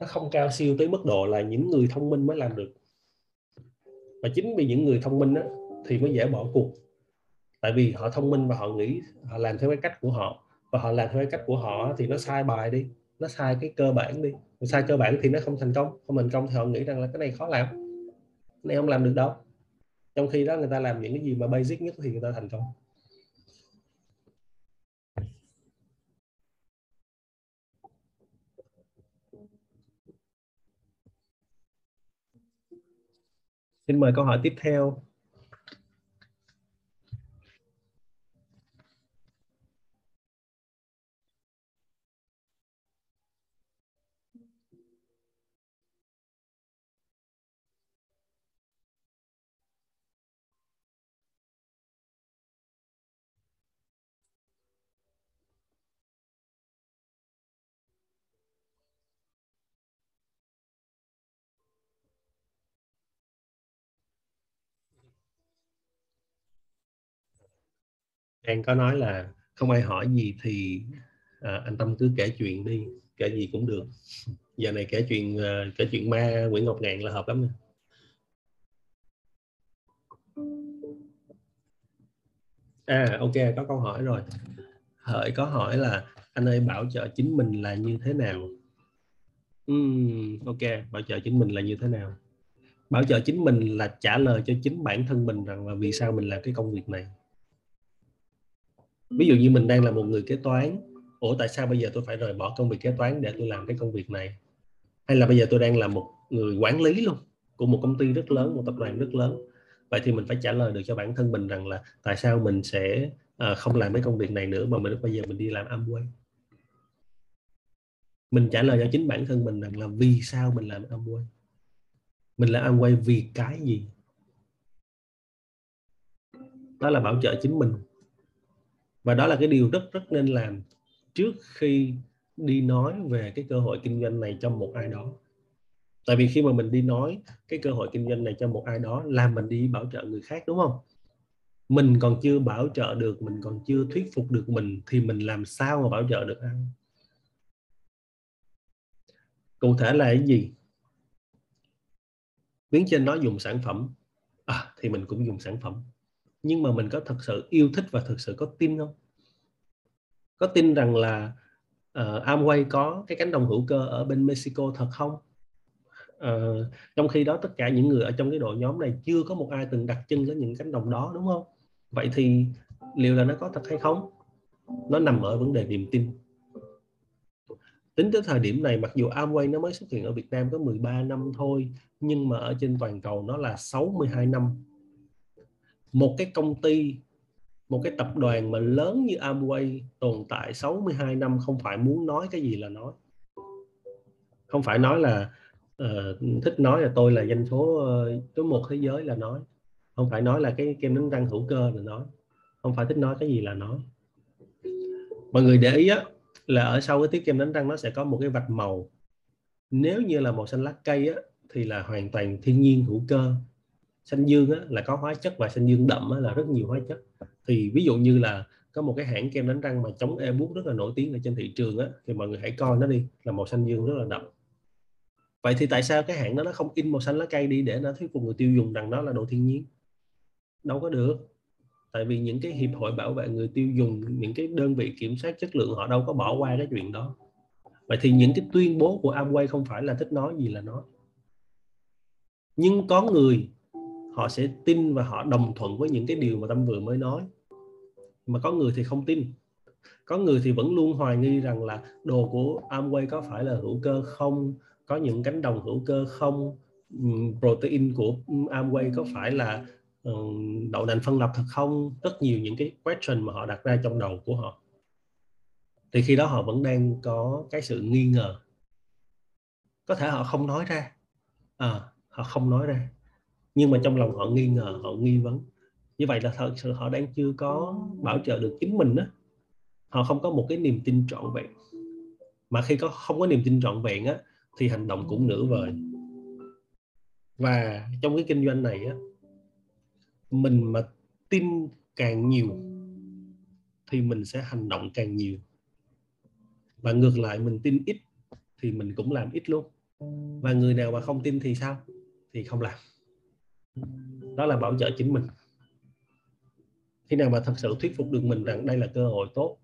Speaker 2: Nó không cao siêu tới mức độ là những người thông minh mới làm được. Và chính vì những người thông minh đó thì mới dễ bỏ cuộc. Tại vì họ thông minh và họ nghĩ, họ làm theo cái cách của họ. Và họ làm theo cái cách của họ thì nó sai bài đi. Nó sai cái cơ bản đi. Sai cơ bản thì nó không thành công. Không thành công thì họ nghĩ rằng là cái này khó làm. Cái này không làm được đâu. Trong khi đó người ta làm những cái gì mà basic nhất thì người ta thành công. Xin mời câu hỏi tiếp theo. An có nói là không ai hỏi gì thì à, anh Tâm cứ kể chuyện đi kể gì cũng được. Giờ này kể chuyện uh, kể chuyện ma Nguyễn Ngọc Ngạn là hợp lắm nè. À ok có câu hỏi rồi. Hợi có hỏi là anh ơi bảo trợ chính mình là như thế nào? Uhm, ok bảo trợ chính mình là như thế nào? Bảo trợ chính mình là trả lời cho chính bản thân mình rằng là vì sao mình làm cái công việc này ví dụ như mình đang là một người kế toán ủa tại sao bây giờ tôi phải rời bỏ công việc kế toán để tôi làm cái công việc này? Hay là bây giờ tôi đang là một người quản lý luôn của một công ty rất lớn một tập đoàn rất lớn. Vậy thì mình phải trả lời được cho bản thân mình rằng là tại sao mình sẽ uh, không làm cái công việc này nữa mà mình bây giờ mình đi làm Amway? Mình trả lời cho chính bản thân mình rằng là vì sao mình làm Amway? Mình làm Amway vì cái gì? Đó là bảo trợ chính mình và đó là cái điều rất rất nên làm trước khi đi nói về cái cơ hội kinh doanh này cho một ai đó. Tại vì khi mà mình đi nói cái cơ hội kinh doanh này cho một ai đó làm mình đi bảo trợ người khác đúng không? Mình còn chưa bảo trợ được mình còn chưa thuyết phục được mình thì mình làm sao mà bảo trợ được ai? Cụ thể là cái gì? Tuyến trên nói dùng sản phẩm. À, thì mình cũng dùng sản phẩm nhưng mà mình có thật sự yêu thích và thực sự có tin không? Có tin rằng là uh, Amway có cái cánh đồng hữu cơ ở bên Mexico thật không? Uh, trong khi đó tất cả những người ở trong cái đội nhóm này chưa có một ai từng đặt chân đến những cánh đồng đó đúng không? Vậy thì liệu là nó có thật hay không? Nó nằm ở vấn đề niềm tin. Tính tới thời điểm này mặc dù Amway nó mới xuất hiện ở Việt Nam có 13 năm thôi nhưng mà ở trên toàn cầu nó là 62 năm một cái công ty một cái tập đoàn mà lớn như Amway tồn tại 62 năm không phải muốn nói cái gì là nói. Không phải nói là uh, thích nói là tôi là doanh số uh, số một thế giới là nói. Không phải nói là cái kem đánh răng hữu cơ là nói. Không phải thích nói cái gì là nói. Mọi người để ý á là ở sau cái tiết kem đánh răng nó sẽ có một cái vạch màu. Nếu như là màu xanh lá cây á thì là hoàn toàn thiên nhiên hữu cơ xanh dương á, là có hóa chất và xanh dương đậm á, là rất nhiều hóa chất. Thì ví dụ như là có một cái hãng kem đánh răng mà chống e bút rất là nổi tiếng ở trên thị trường á, thì mọi người hãy coi nó đi là màu xanh dương rất là đậm. Vậy thì tại sao cái hãng đó nó không in màu xanh lá cây đi để nó thuyết phục người tiêu dùng rằng đó là đồ thiên nhiên? Đâu có được. Tại vì những cái hiệp hội bảo vệ người tiêu dùng những cái đơn vị kiểm soát chất lượng họ đâu có bỏ qua cái chuyện đó. Vậy thì những cái tuyên bố của Amway không phải là thích nói gì là nói. Nhưng có người họ sẽ tin và họ đồng thuận với những cái điều mà tâm vừa mới nói. Mà có người thì không tin. Có người thì vẫn luôn hoài nghi rằng là đồ của Amway có phải là hữu cơ không? Có những cánh đồng hữu cơ không? Ừ, protein của Amway có phải là ừ, đậu nành phân lập thật không? Rất nhiều những cái question mà họ đặt ra trong đầu của họ. Thì khi đó họ vẫn đang có cái sự nghi ngờ. Có thể họ không nói ra. À, họ không nói ra nhưng mà trong lòng họ nghi ngờ họ nghi vấn. Như vậy là thật sự họ đang chưa có bảo trợ được chính mình đó họ không có một cái niềm tin trọn vẹn. Mà khi có không có niềm tin trọn vẹn á thì hành động cũng nửa vời. Và trong cái kinh doanh này á mình mà tin càng nhiều thì mình sẽ hành động càng nhiều. Và ngược lại mình tin ít thì mình cũng làm ít luôn. Và người nào mà không tin thì sao? Thì không làm đó là bảo trợ chính mình. Khi nào mà thật sự thuyết phục được mình rằng đây là cơ hội tốt,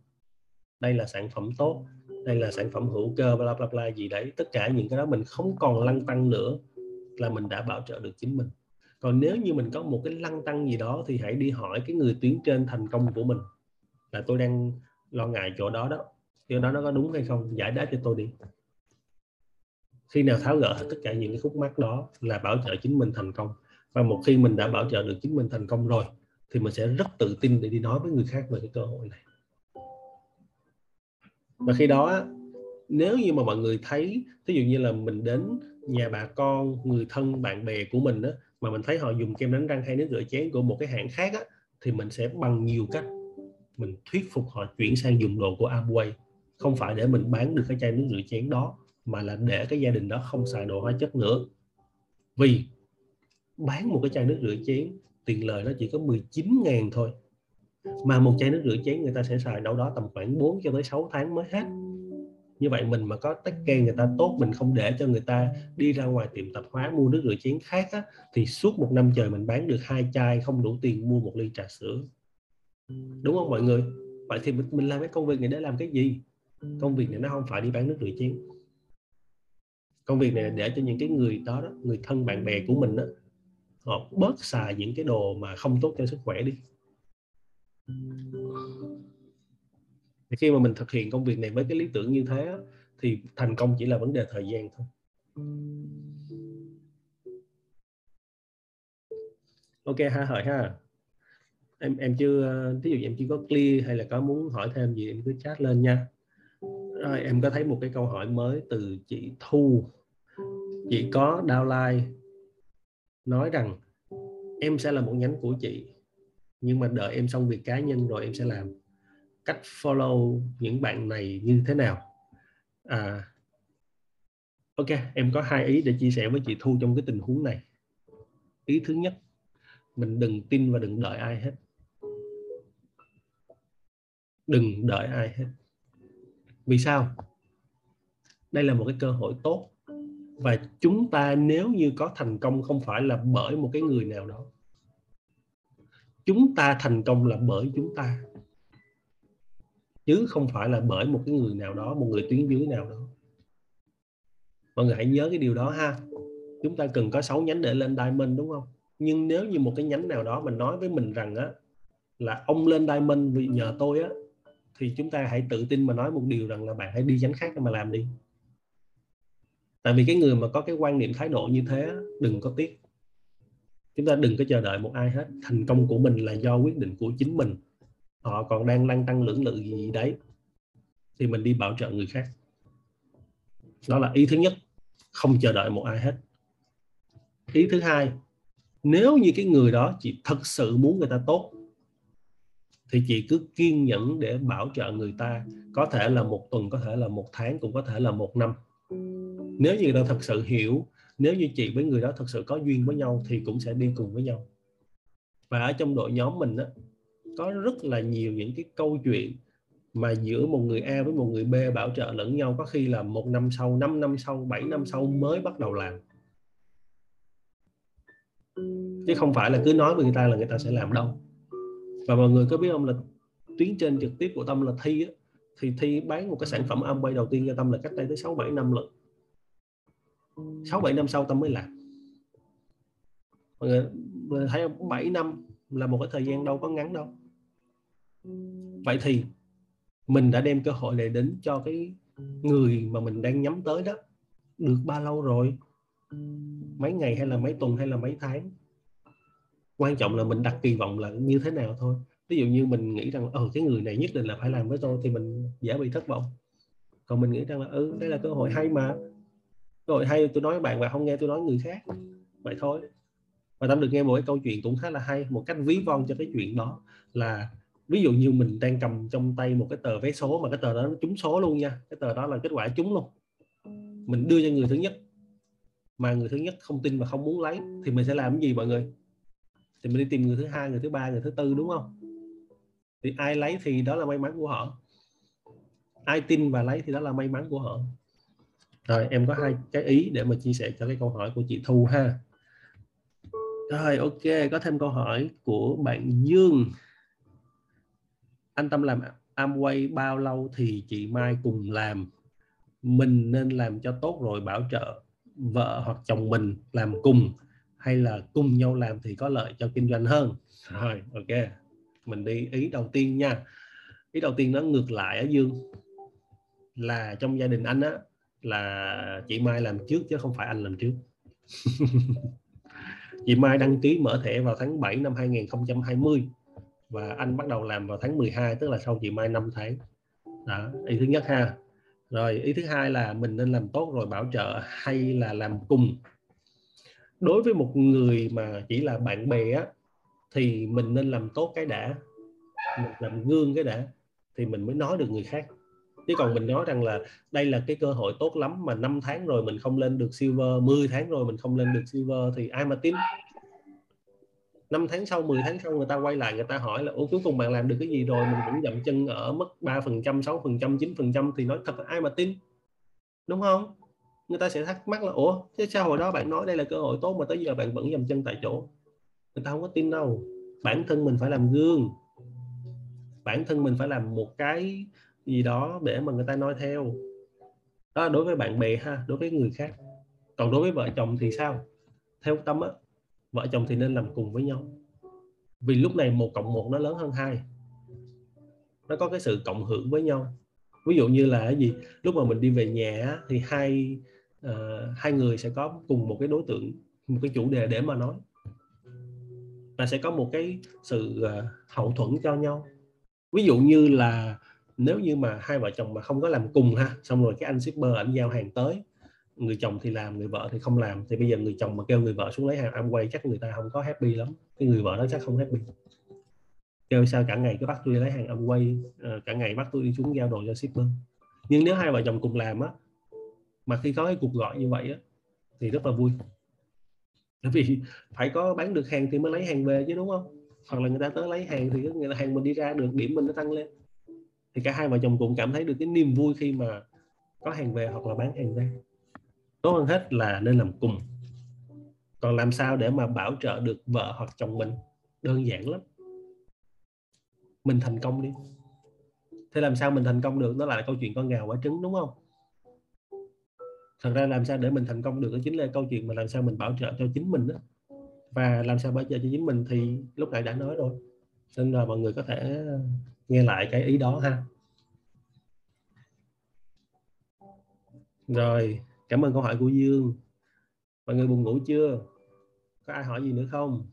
Speaker 2: đây là sản phẩm tốt, đây là sản phẩm hữu cơ, bla bla bla gì đấy, tất cả những cái đó mình không còn lăng tăng nữa là mình đã bảo trợ được chính mình. Còn nếu như mình có một cái lăng tăng gì đó thì hãy đi hỏi cái người tuyến trên thành công của mình. Là tôi đang lo ngại chỗ đó đó. Chỗ đó nó có đúng hay không? Giải đáp cho tôi đi. Khi nào tháo gỡ tất cả những cái khúc mắc đó là bảo trợ chính mình thành công và một khi mình đã bảo trợ được chính mình thành công rồi thì mình sẽ rất tự tin để đi nói với người khác về cái cơ hội này. Và khi đó nếu như mà mọi người thấy ví dụ như là mình đến nhà bà con người thân bạn bè của mình đó, mà mình thấy họ dùng kem đánh răng hay nước rửa chén của một cái hãng khác á, thì mình sẽ bằng nhiều cách mình thuyết phục họ chuyển sang dùng đồ của Amway không phải để mình bán được cái chai nước rửa chén đó mà là để cái gia đình đó không xài đồ hóa chất nữa. Vì bán một cái chai nước rửa chén tiền lời nó chỉ có 19 ngàn thôi. Mà một chai nước rửa chén người ta sẽ xài đâu đó tầm khoảng 4 cho tới 6 tháng mới hết. Như vậy mình mà có tách kê người ta tốt mình không để cho người ta đi ra ngoài tiệm tạp hóa mua nước rửa chén khác á, thì suốt một năm trời mình bán được hai chai không đủ tiền mua một ly trà sữa. Đúng không mọi người? Vậy thì mình, mình làm cái công việc này để làm cái gì? Công việc này nó không phải đi bán nước rửa chén. Công việc này để cho những cái người đó, đó người thân bạn bè của mình đó, họ bớt xài những cái đồ mà không tốt cho sức khỏe đi. Thì khi mà mình thực hiện công việc này với cái lý tưởng như thế thì thành công chỉ là vấn đề thời gian thôi. Ok ha hỏi ha. Em em chưa ờ, ví dụ em chưa có clear hay là có muốn hỏi thêm gì em cứ chat lên nha. Rồi, em có thấy một cái câu hỏi mới từ chị Thu. Chị có downline nói rằng, em sẽ là một nhánh của chị, nhưng mà đợi em xong việc cá nhân rồi em sẽ làm. Cách follow những bạn này như thế nào? À ok, em có hai ý để chia sẻ với chị Thu trong cái tình huống này. Ý thứ nhất, mình đừng tin và đừng đợi ai hết. Đừng đợi ai hết. Vì sao? Đây là một cái cơ hội tốt và chúng ta nếu như có thành công không phải là bởi một cái người nào đó. Chúng ta thành công là bởi chúng ta. Chứ không phải là bởi một cái người nào đó, một người tuyến dưới nào đó. Mọi người hãy nhớ cái điều đó ha. Chúng ta cần có 6 nhánh để lên diamond, đúng không? Nhưng nếu như một cái nhánh nào đó mình nói với mình rằng á, là ông lên diamond vì nhờ tôi á, thì chúng ta hãy tự tin mà nói một điều rằng là bạn hãy đi nhánh khác mà làm đi tại vì cái người mà có cái quan niệm thái độ như thế đừng có tiếc. Chúng ta đừng có chờ đợi một ai hết. Thành công của mình là do quyết định của chính mình. Họ còn đang lăn tăng lưỡng lự gì đấy, thì mình đi bảo trợ người khác. Đó là ý thứ nhất, không chờ đợi một ai hết. Ý thứ hai, nếu như cái người đó chị thật sự muốn người ta tốt, thì chị cứ kiên nhẫn để bảo trợ người ta. Có thể là một tuần, có thể là một tháng, cũng có thể là một năm nếu như người ta thật sự hiểu nếu như chị với người đó thật sự có duyên với nhau thì cũng sẽ đi cùng với nhau và ở trong đội nhóm mình đó có rất là nhiều những cái câu chuyện mà giữa một người A với một người B bảo trợ lẫn nhau có khi là một năm sau, 5 năm sau, 7 năm sau mới bắt đầu làm. Chứ không phải là cứ nói với người ta là người ta sẽ làm đâu. Và mọi người có biết không là tuyến trên trực tiếp của Tâm là Thi á, thì Thi bán một cái sản phẩm Amway đầu tiên cho Tâm là cách đây tới 6 7 năm lận. 6 7 năm sau Tâm mới làm. Mọi người, mọi người thấy không? 7 năm là một cái thời gian đâu có ngắn đâu. Vậy thì mình đã đem cơ hội này đến cho cái người mà mình đang nhắm tới đó. Được bao lâu rồi? Mấy ngày hay là mấy tuần hay là mấy tháng? Quan trọng là mình đặt kỳ vọng là như thế nào thôi. Ví dụ như mình nghĩ rằng ờ cái người này nhất định là phải làm với tôi thì mình dễ bị thất vọng. Còn mình nghĩ rằng là ừ đây là cơ hội hay mà rồi hay tôi nói với bạn và không nghe tôi nói người khác, vậy thôi. Và tâm được nghe một cái câu chuyện cũng khá là hay, một cách ví von cho cái chuyện đó là ví dụ như mình đang cầm trong tay một cái tờ vé số mà cái tờ đó nó trúng số luôn nha, cái tờ đó là kết quả trúng luôn. Mình đưa cho người thứ nhất, mà người thứ nhất không tin và không muốn lấy, thì mình sẽ làm cái gì mọi người? Thì mình đi tìm người thứ hai, người thứ ba, người thứ tư đúng không? Thì ai lấy thì đó là may mắn của họ. Ai tin và lấy thì đó là may mắn của họ rồi em có hai cái ý để mà chia sẻ cho cái câu hỏi của chị Thu ha. Rồi ok có thêm câu hỏi của bạn Dương. Anh Tâm làm Amway bao lâu thì chị Mai cùng làm? Mình nên làm cho tốt rồi bảo trợ vợ hoặc chồng mình làm cùng. Hay là cùng nhau làm thì có lợi cho kinh doanh hơn? Rồi ok. Mình đi ý đầu tiên nha. Ý đầu tiên nó ngược lại ở dương. Là trong gia đình anh á là chị Mai làm trước chứ không phải anh làm trước. Chị Mai đăng ký mở thẻ vào tháng 7 năm 2020 và anh bắt đầu làm vào tháng 12 tức là sau chị Mai 5 tháng. Đó, ý thứ nhất ha. Rồi, ý thứ hai là mình nên làm tốt rồi bảo trợ hay là làm cùng. Đối với một người mà chỉ là bạn bè á, thì mình nên làm tốt cái đã. Mình làm gương cái đã, thì mình mới nói được người khác chứ còn mình nói rằng là đây là cái cơ hội tốt lắm mà 5 tháng rồi mình không lên được silver 10 tháng rồi mình không lên được silver thì ai mà tin? 5 tháng sau 10 tháng sau người ta quay lại người ta hỏi là, ủa, cuối cùng bạn làm được cái gì rồi? Mình cũng dậm chân ở mức 3 phần trăm 6 phần trăm 9 phần trăm thì nói thật là ai mà tin? Đúng không? Người ta sẽ thắc mắc là, ủa, thế sao hồi đó bạn nói đây là cơ hội tốt mà tới giờ bạn vẫn dậm chân tại chỗ? Người ta không có tin đâu. Bản thân mình phải làm gương. Bản thân mình phải làm một cái gì đó để mà người ta nói theo. Đó đối với bạn bè ha đối với người khác. Còn đối với vợ chồng thì sao? Theo tâm á vợ chồng thì nên làm cùng với nhau. Vì lúc này một cộng một nó lớn hơn hai. Nó có cái sự cộng hưởng với nhau. Ví dụ như là cái gì? Lúc mà mình đi về nhà thì hai uh, hai người sẽ có cùng một cái đối tượng một cái chủ đề để mà nói. Và sẽ có một cái sự uh, hậu thuẫn cho nhau. Ví dụ như là nếu như mà hai vợ chồng mà không có làm cùng ha, xong rồi cái anh shipper ảnh giao hàng tới, người chồng thì làm, người vợ thì không làm, thì bây giờ người chồng mà kêu người vợ xuống lấy hàng ăn quay chắc người ta không có happy lắm. Cái người vợ đó chắc không happy. Kêu sao cả ngày cứ bắt tôi lấy hàng âm quay ờ, cả ngày bắt tôi đi xuống giao đồ cho shipper. Nhưng nếu hai vợ chồng cùng làm á, mà khi có cái cuộc gọi như vậy á, thì rất là vui. Bởi vì phải có bán được hàng thì mới lấy hàng về chứ, đúng không? Hoặc là người ta tới lấy hàng thì người ta hàng mình đi ra được, điểm mình nó tăng lên thì cả hai vợ chồng cũng cảm thấy được cái niềm vui khi mà có hàng về hoặc là bán hàng ra. Tốt hơn hết là nên làm cùng. Còn làm sao để mà bảo trợ được vợ hoặc chồng mình? Đơn giản lắm. Mình thành công đi. Thế làm sao mình thành công được? Đó là câu chuyện con gà quả trứng, đúng không? Thật ra làm sao để mình thành công được đó chính là câu chuyện mà làm sao mình bảo trợ cho chính mình đó và làm sao bảo trợ cho chính mình thì lúc nãy đã nói rồi. Nên là mọi người có thể nghe lại cái ý đó ha. Rồi, cảm ơn câu hỏi của Dương. Mọi người buồn ngủ chưa? Có ai hỏi gì nữa không?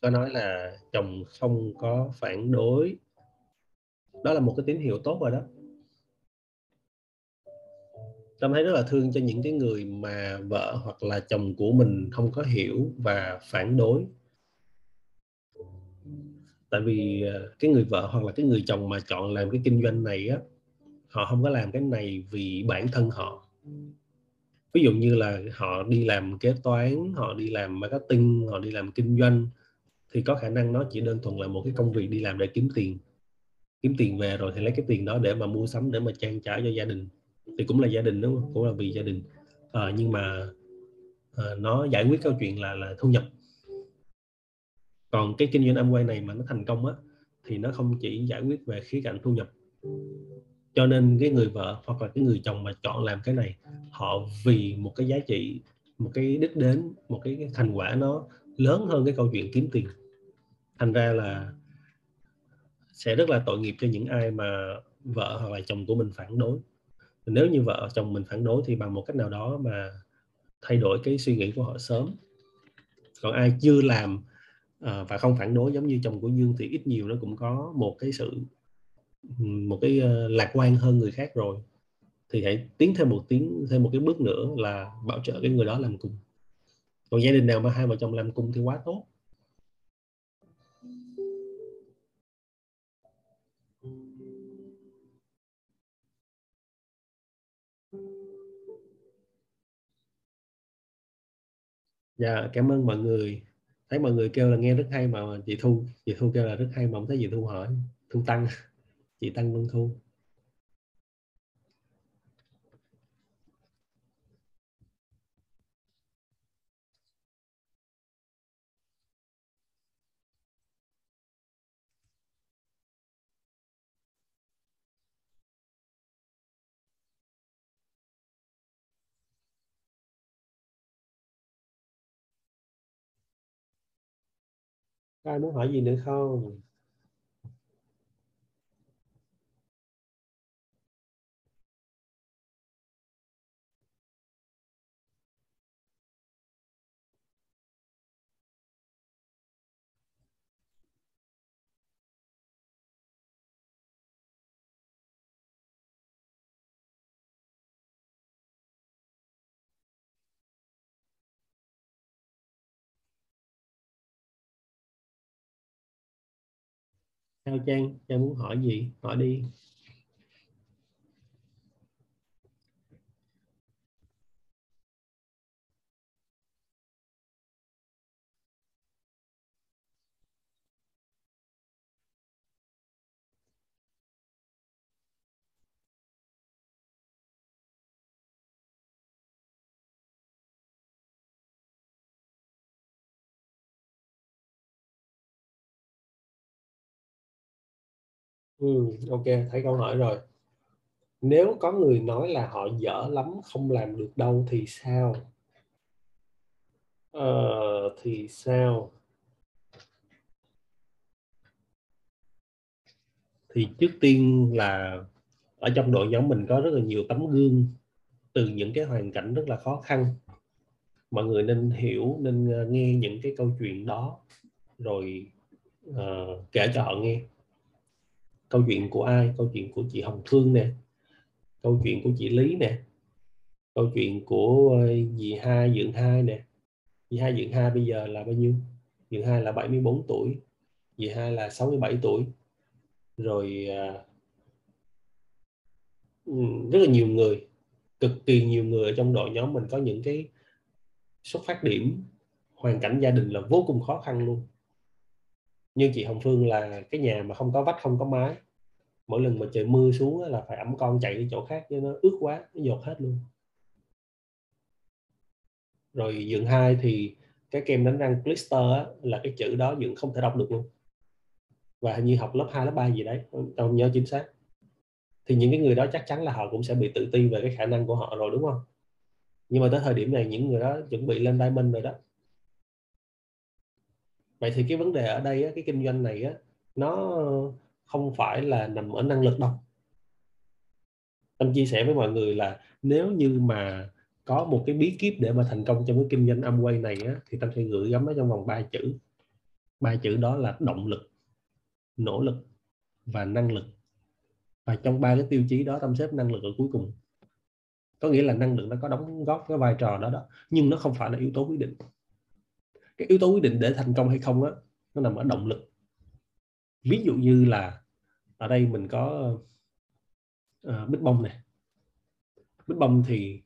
Speaker 2: Có nói là chồng không có phản đối. Đó là một cái tín hiệu tốt rồi đó. Tâm thấy rất là thương cho những cái người mà vợ hoặc là chồng của mình không có hiểu và phản đối. Tại vì ờ, cái người vợ hoặc là cái người chồng mà chọn làm cái kinh doanh này á, họ không có làm cái này vì bản thân họ. Ví dụ như là họ đi làm kế toán, họ đi làm marketing, họ đi làm kinh doanh thì có khả năng nó chỉ đơn thuần là một cái công việc đi làm để kiếm tiền. Kiếm tiền về rồi thì lấy cái tiền đó để mà mua sắm để mà trang trải cho gia đình. Thì cũng là gia đình đúng không? Cũng là vì gia đình. À, nhưng mà à, nó giải quyết câu chuyện là là thu nhập. Còn cái kinh doanh Amway này mà nó thành công á thì nó không chỉ giải quyết về khía cạnh thu nhập. Cho nên cái người vợ hoặc là cái người chồng mà chọn làm cái này họ vì một cái giá trị một cái đích đến một cái thành quả nó lớn hơn cái câu chuyện kiếm tiền thành ra là sẽ rất là tội nghiệp cho những ai mà vợ hoặc là chồng của mình phản đối. Nếu như vợ chồng mình phản đối thì bằng một cách nào đó mà thay đổi cái suy nghĩ của họ sớm. Còn ai chưa làm ờ, và không phản đối giống như chồng của dương thì ít nhiều nó cũng có một cái sự một cái uh, lạc quan hơn người khác rồi. Thì hãy tiến thêm một tiếng thêm một cái bước nữa là bảo trợ cái người đó làm cùng. Còn gia đình nào mà hai vợ chồng làm cùng thì quá tốt. Dạ cảm ơn mọi người. Thấy mọi người kêu là nghe rất hay mà chị thu chị thu kêu là rất hay mà không thấy chị thu hỏi, thu tăng. Chị tăng vân thu. Có ai muốn hỏi gì nữa không? Sao Trang? Trang muốn hỏi gì? Hỏi đi. Ừ, ok, thấy câu hỏi rồi. Nếu có người nói là họ dở lắm, không làm được đâu thì sao? Ờ, thì sao? Thì trước tiên là ở trong đội nhóm mình có rất là nhiều tấm gương từ những cái hoàn cảnh rất là khó khăn. Mọi người nên hiểu, nên ờ, nghe những cái câu chuyện đó rồi uh, kể cho họ nghe câu chuyện của ai? Câu chuyện của chị Hồng Thương nè. Câu chuyện của chị Lý nè. Câu chuyện của ờ, dì hai, Dượng hai nè. Dì hai, Dượng hai bây giờ là bao nhiêu? Dượng hai là 74 tuổi. Dì hai là 67 tuổi. Rồi ờ, rất là nhiều người, cực kỳ nhiều người ở trong đội nhóm mình có những cái xuất phát điểm, hoàn cảnh gia đình là vô cùng khó khăn luôn như chị Hồng Phương là cái nhà mà không có vách không có mái. Mỗi lần mà trời mưa xuống là phải ẩm con chạy đi chỗ khác cho nó ướt quá nó dột hết luôn. Rồi dựng hai thì cái kem đánh răng blister á, là cái chữ đó dựng không thể đọc được luôn. Và hình như học lớp 2, lớp 3 gì đấy không nhớ chính xác. Thì những cái người đó chắc chắn là họ cũng sẽ bị tự ti về cái khả năng của họ rồi đúng không? Nhưng mà tới thời điểm này những người đó chuẩn bị lên diamond rồi đó vậy thì cái vấn đề ở đây cái kinh doanh này á, nó không phải là nằm ở năng lực đâu. Tâm chia sẻ với mọi người là nếu như mà có một cái bí kíp để mà thành công trong cái kinh doanh Amway này á, thì tâm sẽ gửi gắm nó trong vòng 3 chữ. Ba chữ đó là động lực nỗ lực và năng lực. Và trong ba cái tiêu chí đó tâm xếp năng lực ở cuối cùng. Có nghĩa là năng lực nó có đóng góp cái vai trò đó đó nhưng nó không phải là yếu tố quyết định cái yếu tố quyết định để thành công hay không á nó nằm ở động lực. Ví dụ như là ở đây mình có uh, bích bông này bích bông thì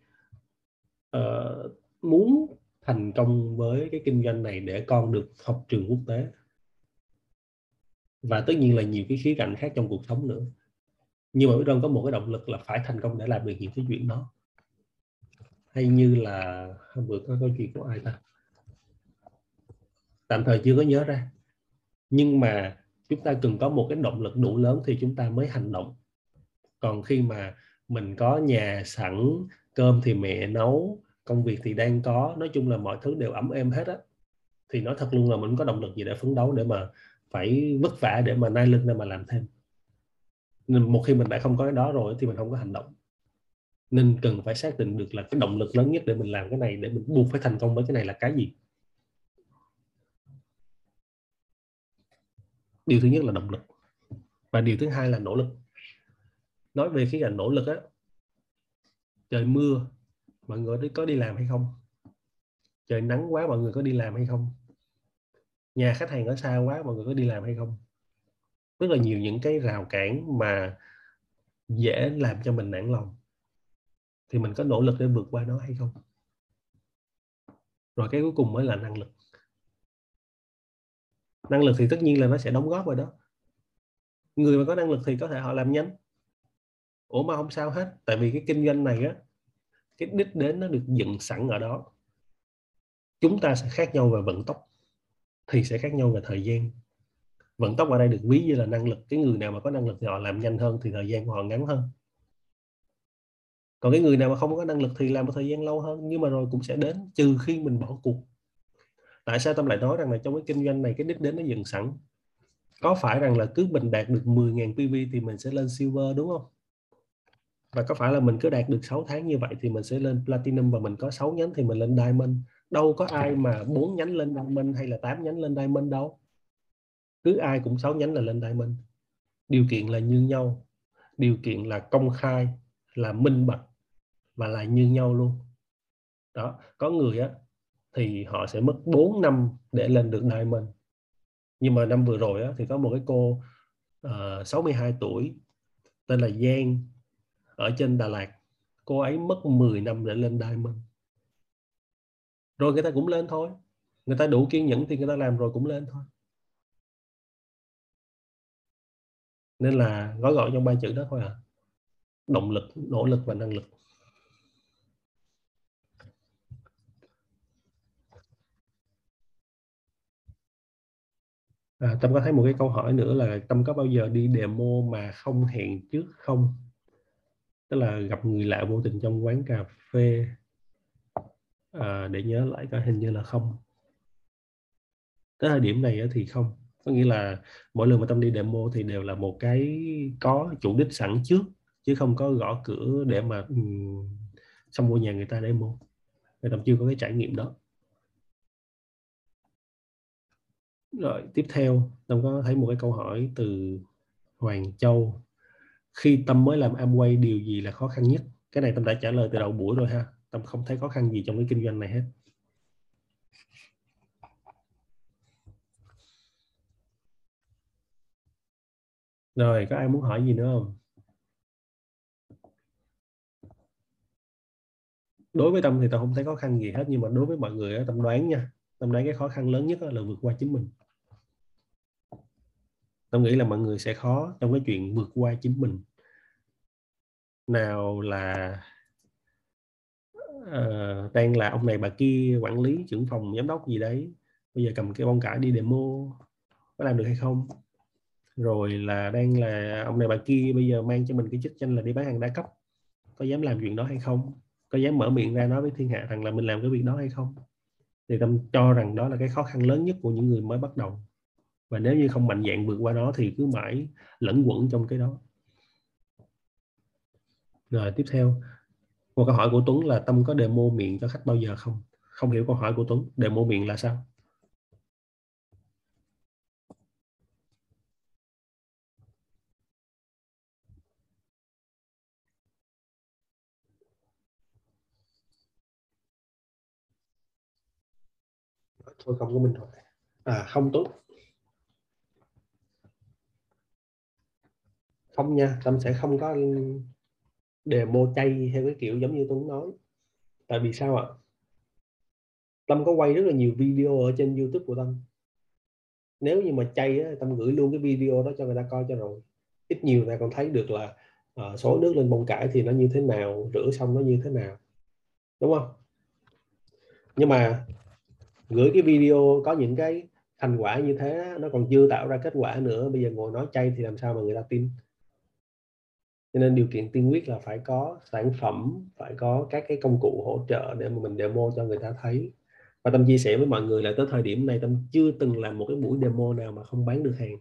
Speaker 2: uh, muốn thành công với cái kinh doanh này để con được học trường quốc tế. Và tất nhiên là nhiều cái khía cạnh khác trong cuộc sống nữa. Nhưng mà Bích trong có một cái động lực là phải thành công để làm được những cái chuyện đó. Hay như là hôm bữa có câu chuyện của ai ta? Tạm thời chưa có nhớ ra. Nhưng mà chúng ta cần có một cái động lực đủ lớn thì chúng ta mới hành động. Còn khi mà mình có nhà sẵn, cơm thì mẹ nấu, công việc thì đang có, nói chung là mọi thứ đều ấm êm hết á, thì nói thật luôn là mình có động lực gì để phấn đấu để mà phải vất vả để mà nai lưng để mà làm thêm. Nên một khi mình đã không có cái đó rồi thì mình không có hành động. Nên cần phải xác định được là cái động lực lớn nhất để mình làm cái này, để mình buộc phải thành công với cái này là cái gì. Điều thứ nhất là động lực. Và điều thứ hai là nỗ lực. Nói về cái cạnh nỗ lực á, trời mưa, mọi người có đi làm hay không? Trời nắng quá, mọi người có đi làm hay không? Nhà khách hàng ở xa quá, mọi người có đi làm hay không? Rất là nhiều những cái rào cản mà dễ làm cho mình nản lòng. Thì mình có nỗ lực để vượt qua nó hay không? Rồi cái cuối cùng mới là năng lực năng lực thì tất nhiên là nó sẽ đóng góp vào đó. Người mà có năng lực thì có thể họ làm nhanh. Ủa mà không sao hết, tại vì cái kinh doanh này á, cái đích đến nó được dựng sẵn ở đó. Chúng ta sẽ khác nhau về vận tốc, thì sẽ khác nhau về thời gian. Vận tốc ở đây được ví như là năng lực. Cái người nào mà có năng lực thì họ làm nhanh hơn, thì thời gian của họ ngắn hơn. Còn cái người nào mà không có năng lực thì làm một thời gian lâu hơn. Nhưng mà rồi cũng sẽ đến, trừ khi mình bỏ cuộc tại sao tâm lại nói rằng là trong cái kinh doanh này, cái đích đến nó dừng sẵn? Có phải rằng là cứ mình đạt được 10.000 PV thì mình sẽ lên silver, đúng không? Và có phải là mình cứ đạt được 6 tháng như vậy thì mình sẽ lên platinum và mình có 6 nhánh thì mình lên diamond? Đâu có ai mà bốn nhánh lên diamond hay là 8 nhánh lên diamond đâu. Cứ ai cũng 6 nhánh là lên diamond. Điều kiện là như nhau. Điều kiện là công khai, là minh bạch và là như nhau luôn. Đó, có người á thì họ sẽ mất 4 năm để lên được diamond. Nhưng mà năm vừa rồi á, thì có một cái cô ờ, uh, 62 tuổi tên là Giang ở trên Đà Lạt. Cô ấy mất 10 năm để lên diamond. Rồi người ta cũng lên thôi. Người ta đủ kiên nhẫn thì người ta làm rồi cũng lên thôi. Nên là gói gọn trong ba chữ đó thôi à động lực nỗ lực và năng lực. À, Tâm có thấy một cái câu hỏi nữa là Tâm có bao giờ đi demo mà không hẹn trước không? Tức là gặp người lạ vô tình trong quán cà phê à, để nhớ lại có hình như là không. Tới thời điểm này thì không. Có nghĩa là mỗi lần mà Tâm đi demo thì đều là một cái có chủ đích sẵn trước chứ không có gõ cửa để mà um, xong mua nhà người ta demo. thì Tâm chưa có cái trải nghiệm đó. Rồi, tiếp theo tâm có thấy một cái câu hỏi từ Hoàng Châu. Khi tâm mới làm Amway, điều gì là khó khăn nhất? Cái này tâm đã trả lời từ đầu buổi rồi ha. Tâm không thấy khó khăn gì trong cái kinh doanh này hết. Rồi, có ai muốn hỏi gì nữa không? Đối với tâm thì tâm không thấy khó khăn gì hết, nhưng mà đối với mọi người tâm đoán nha. Tâm đoán cái khó khăn lớn nhất là vượt qua chính mình tôi nghĩ là mọi người sẽ khó trong cái chuyện vượt qua chính mình. Nào là uh, đang là ông này bà kia quản lý trưởng phòng giám đốc gì đấy bây giờ cầm cái bông cải đi demo có làm được hay không? Rồi là đang là ông này bà kia bây giờ mang cho mình cái chức danh là đi bán hàng đa cấp có dám làm chuyện đó hay không? Có dám mở miệng ra nói với thiên hạ rằng là mình làm cái việc đó hay không? Thì tâm cho rằng đó là cái khó khăn lớn nhất của những người mới bắt đầu và nếu như không mạnh dạng vượt qua nó thì cứ mãi lẫn quẩn trong cái đó. Rồi, tiếp theo. Một câu hỏi của Tuấn là Tâm có demo miệng cho khách bao giờ không? Không hiểu câu hỏi của Tuấn. Demo miệng là sao? Thôi, không có minh rồi à không tốt. Không nha tâm sẽ không có demo chay theo cái kiểu giống như tuấn nói. Tại vì sao ạ? Tâm có quay rất là nhiều video ở trên youtube của tâm. Nếu như mà chay á, tâm gửi luôn cái video đó cho người ta coi cho rồi. Ít nhiều người ta còn thấy được là uh, số nước lên bông cải thì nó như thế nào rửa xong nó như thế nào. Đúng không? Nhưng mà gửi cái video có những cái thành quả như thế nó còn chưa tạo ra kết quả nữa. Bây giờ ngồi nói chay thì làm sao mà người ta tin? Cho nên điều kiện tiên quyết là phải có sản phẩm, phải có các cái công cụ hỗ trợ để mà mình demo cho người ta thấy. Và tâm chia sẻ với mọi người là tới thời điểm này tâm chưa từng làm một cái buổi demo nào mà không bán được hàng.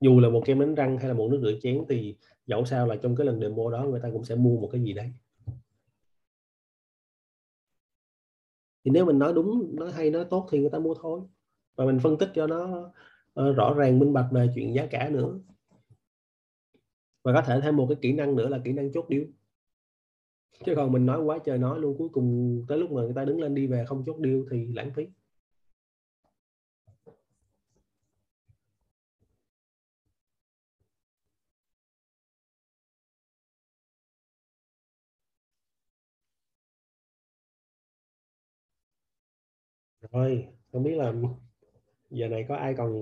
Speaker 2: Dù là một kem đánh răng hay là một nước rửa chén thì dẫu sao là trong cái lần demo đó người ta cũng sẽ mua một cái gì đấy. Thì nếu mình nói đúng, nói hay, nói tốt thì người ta mua thôi. Và mình phân tích cho nó Ờ, rõ ràng minh bạch về chuyện giá cả nữa. Và có thể thêm một cái kỹ năng nữa là kỹ năng chốt điêu chứ còn mình nói quá trời nói luôn, cuối cùng tới lúc mà người ta đứng lên đi về không chốt điêu thì lãng phí. Rồi, không biết là giờ này có ai còn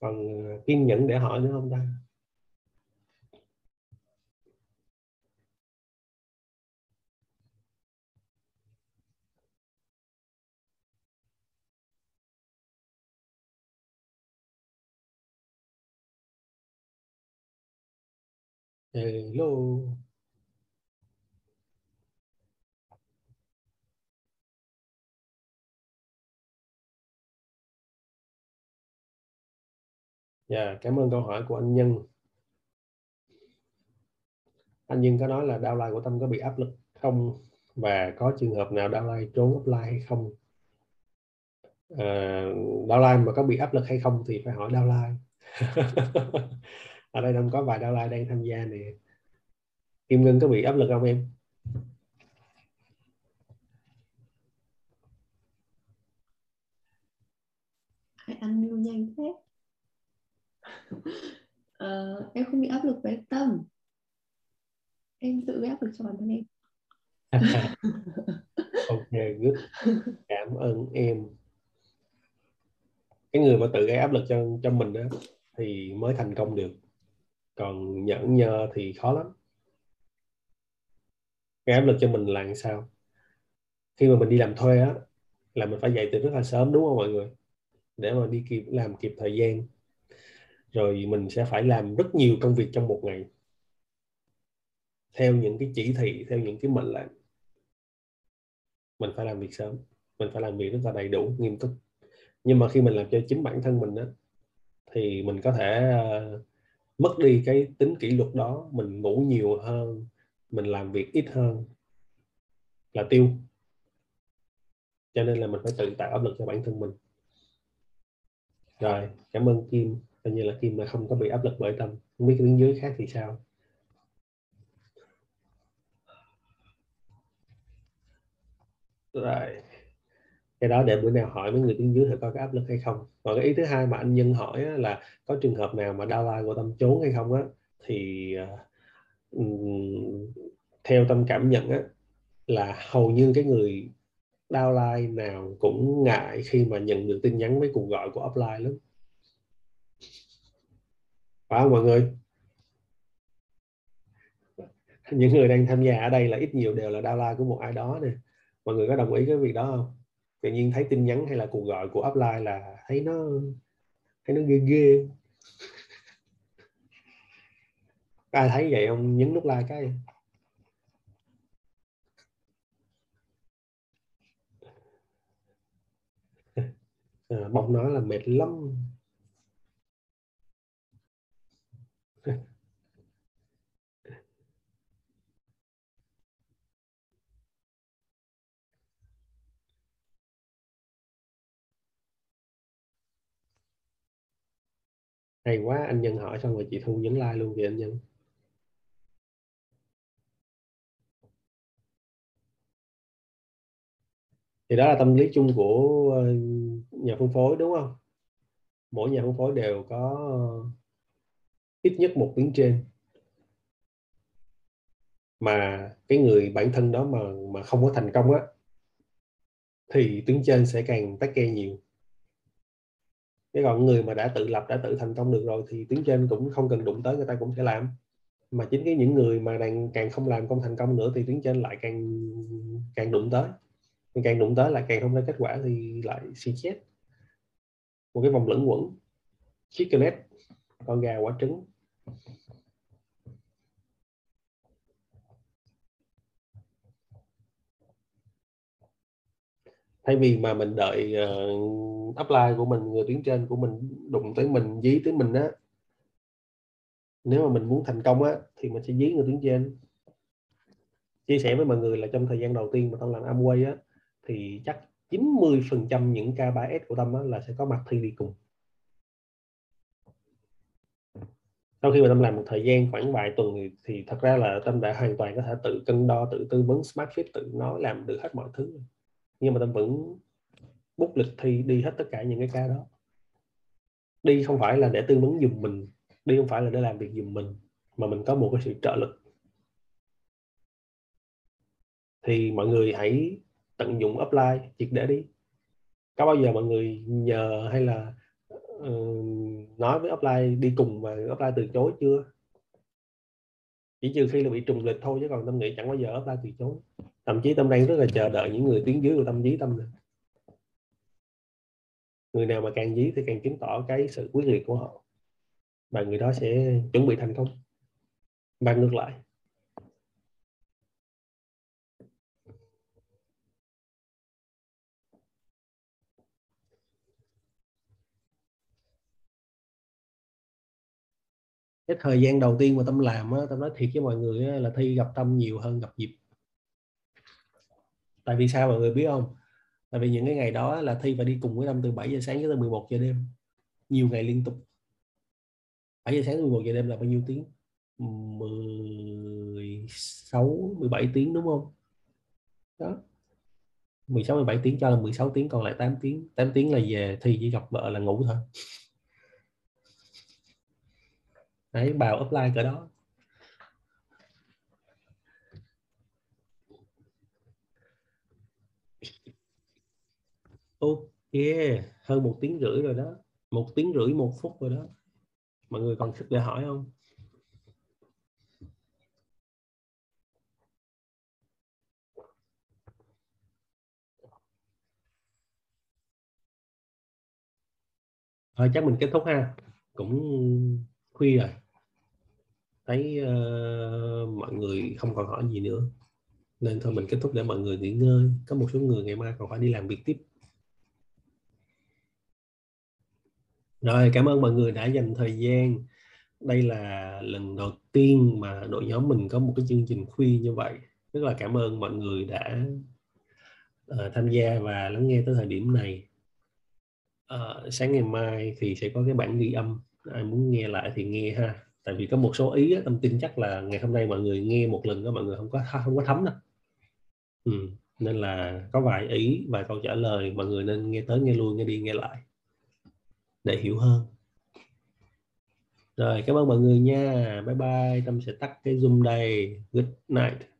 Speaker 2: còn kiên nhẫn để hỏi nữa không ta? Hello. Yeah, cảm ơn câu hỏi của anh Nhân. Anh Nhân có nói là downline của Tâm có bị áp lực không và có trường hợp nào downline trốn offline hay không? À, downline mà có bị áp lực hay không thì phải hỏi downline. Ở đây Tâm có vài downline đang tham gia nè. Kim Ngân có bị áp lực không em?
Speaker 4: Anh yêu nhanh thế uh, em không bị áp lực với tâm. Em tự gây áp lực cho bản thân em.
Speaker 2: Ok good. Cảm ơn em. Cái người mà tự gây áp lực cho cho mình đó thì mới thành công được. Còn nhẫn nhơ thì khó lắm. Gây áp lực cho mình là sao? Khi mà mình đi làm thuê á là mình phải dậy từ rất là sớm đúng không mọi người? Để mà đi kịp làm kịp thời gian rồi mình sẽ phải làm rất nhiều công việc trong một ngày. Theo những cái chỉ thị theo những cái mệnh lệnh. Mình phải làm việc sớm mình phải làm việc rất là đầy đủ nghiêm túc. Nhưng mà khi mình làm cho chính bản thân mình đó, thì mình có thể uh, mất đi cái tính kỷ luật đó mình ngủ nhiều hơn mình làm việc ít hơn là tiêu. Cho nên là mình phải tự tạo áp lực cho bản thân mình. Rồi cảm ơn Kim coi như là Kim là không có bị áp lực bởi tâm không biết cái tiếng dưới khác thì sao? Rồi cái đó để bữa nào hỏi mấy người tiếng dưới coi có áp lực hay không. Còn cái ý thứ hai mà anh nhân hỏi là có trường hợp nào mà downline của tâm trốn hay không á thì uh, theo tâm cảm nhận á là hầu như cái người downline nào cũng ngại khi mà nhận được tin nhắn với cuộc gọi của upline lắm phải không mọi người? Những người đang tham gia ở đây là ít nhiều đều là downline của một ai đó nè. Mọi người có đồng ý cái việc đó không? Tự nhiên thấy tin nhắn hay là cuộc gọi của upline là thấy nó thấy nó ghê ghê. Ai thấy vậy không? Nhấn nút like cái. À, bông nói là mệt lắm. hay quá, anh nhân hỏi xong rồi chị thu nhấn like luôn kìa anh nhân. Thì đó là tâm lý chung của ờ, nhà phân phối đúng không? Mỗi nhà phân phối đều có ít nhất một tiếng trên. Mà cái người bản thân đó mà mà không có thành công á, thì tuyến trên sẽ càng tắc kê nhiều. Cái còn người mà đã tự lập, đã tự thành công được rồi thì tuyến trên cũng không cần đụng tới, người ta cũng sẽ làm. Mà chính cái những người mà đang càng không làm không thành công nữa thì tuyến trên lại càng càng đụng tới. Càng đụng tới lại càng không ra kết quả thì lại suy chết một cái vòng lẫn quẩn. Chicken egg, con gà quả trứng thay vì mà mình đợi ờ, uh, apply của mình người tuyến trên của mình đụng tới mình dí tới mình á nếu mà mình muốn thành công á thì mình sẽ dí người tuyến trên. Chia sẻ với mọi người là trong thời gian đầu tiên mà tâm làm Amway á thì chắc 90 phần trăm những ca 3S của tâm á, là sẽ có mặt thi đi cùng. Sau khi mà tâm làm một thời gian khoảng vài tuần thì, thì thật ra là tâm đã hoàn toàn có thể tự cân đo tự tư vấn smart fit tự nói làm được hết mọi thứ. Nhưng mà tâm vẫn bút lịch thi đi hết tất cả những cái ca đó. Đi không phải là để tư vấn giùm mình đi không phải là để làm việc giùm mình mà mình có một cái sự trợ lực. Thì mọi người hãy tận dụng apply triệt để đi. Có bao giờ mọi người nhờ hay là nói với apply đi cùng mà apply từ chối chưa? Chỉ trừ khi là bị trùng lịch thôi chứ còn tâm nghĩ chẳng bao giờ apply từ chối. Thậm chí tâm đang rất là chờ đợi những người tuyến dưới của tâm, dí tâm này. người nào mà càng dí thì càng chứng tỏ cái sự quyết liệt của họ. Và người đó sẽ chuẩn bị thành công. Và ngược lại cái thời gian đầu tiên mà tâm làm á tâm nói thiệt với mọi người á, là thi gặp tâm nhiều hơn gặp dịp tại vì sao mọi người biết không? Tại vì những cái ngày đó là thi phải đi cùng với tâm từ 7 giờ sáng tới 11 giờ đêm. Nhiều ngày liên tục. 7 giờ sáng tới 11 giờ đêm là bao nhiêu tiếng? 16 17 tiếng đúng không? Đó. 16 17 tiếng cho là 16 tiếng còn lại 8 tiếng. 8 tiếng là về thi chỉ gặp vợ là ngủ thôi đấy bào apply cỡ đó. Ok, hơn một tiếng rưỡi rồi đó. Một tiếng rưỡi, một phút rồi đó. Mọi người còn sức để hỏi không? Thôi, chắc mình kết thúc ha. Cũng khuya rồi. Thấy uh, mọi người không còn hỏi gì nữa. Nên thôi mình kết thúc để mọi người nghỉ ngơi. Có một số người ngày mai còn phải đi làm việc tiếp. Rồi cảm ơn mọi người đã dành thời gian. Đây là lần đầu tiên mà đội nhóm mình có một cái chương trình khuya như vậy. Rất là cảm ơn mọi người đã uh, tham gia và lắng nghe tới thời điểm này. Uh, sáng ngày mai thì sẽ có cái bản ghi âm ai muốn nghe lại thì nghe ha. Tại vì có một số ý tâm tin chắc là ngày hôm nay mọi người nghe một lần đó mọi người không có không có thấm đâu. Ừ. nên là có vài ý vài câu trả lời, mọi người nên nghe tới, nghe lui, nghe đi, nghe lại để hiểu hơn. Rồi, cảm ơn mọi người nha. Bye bye, tâm sẽ tắt cái zoom đây. Good night.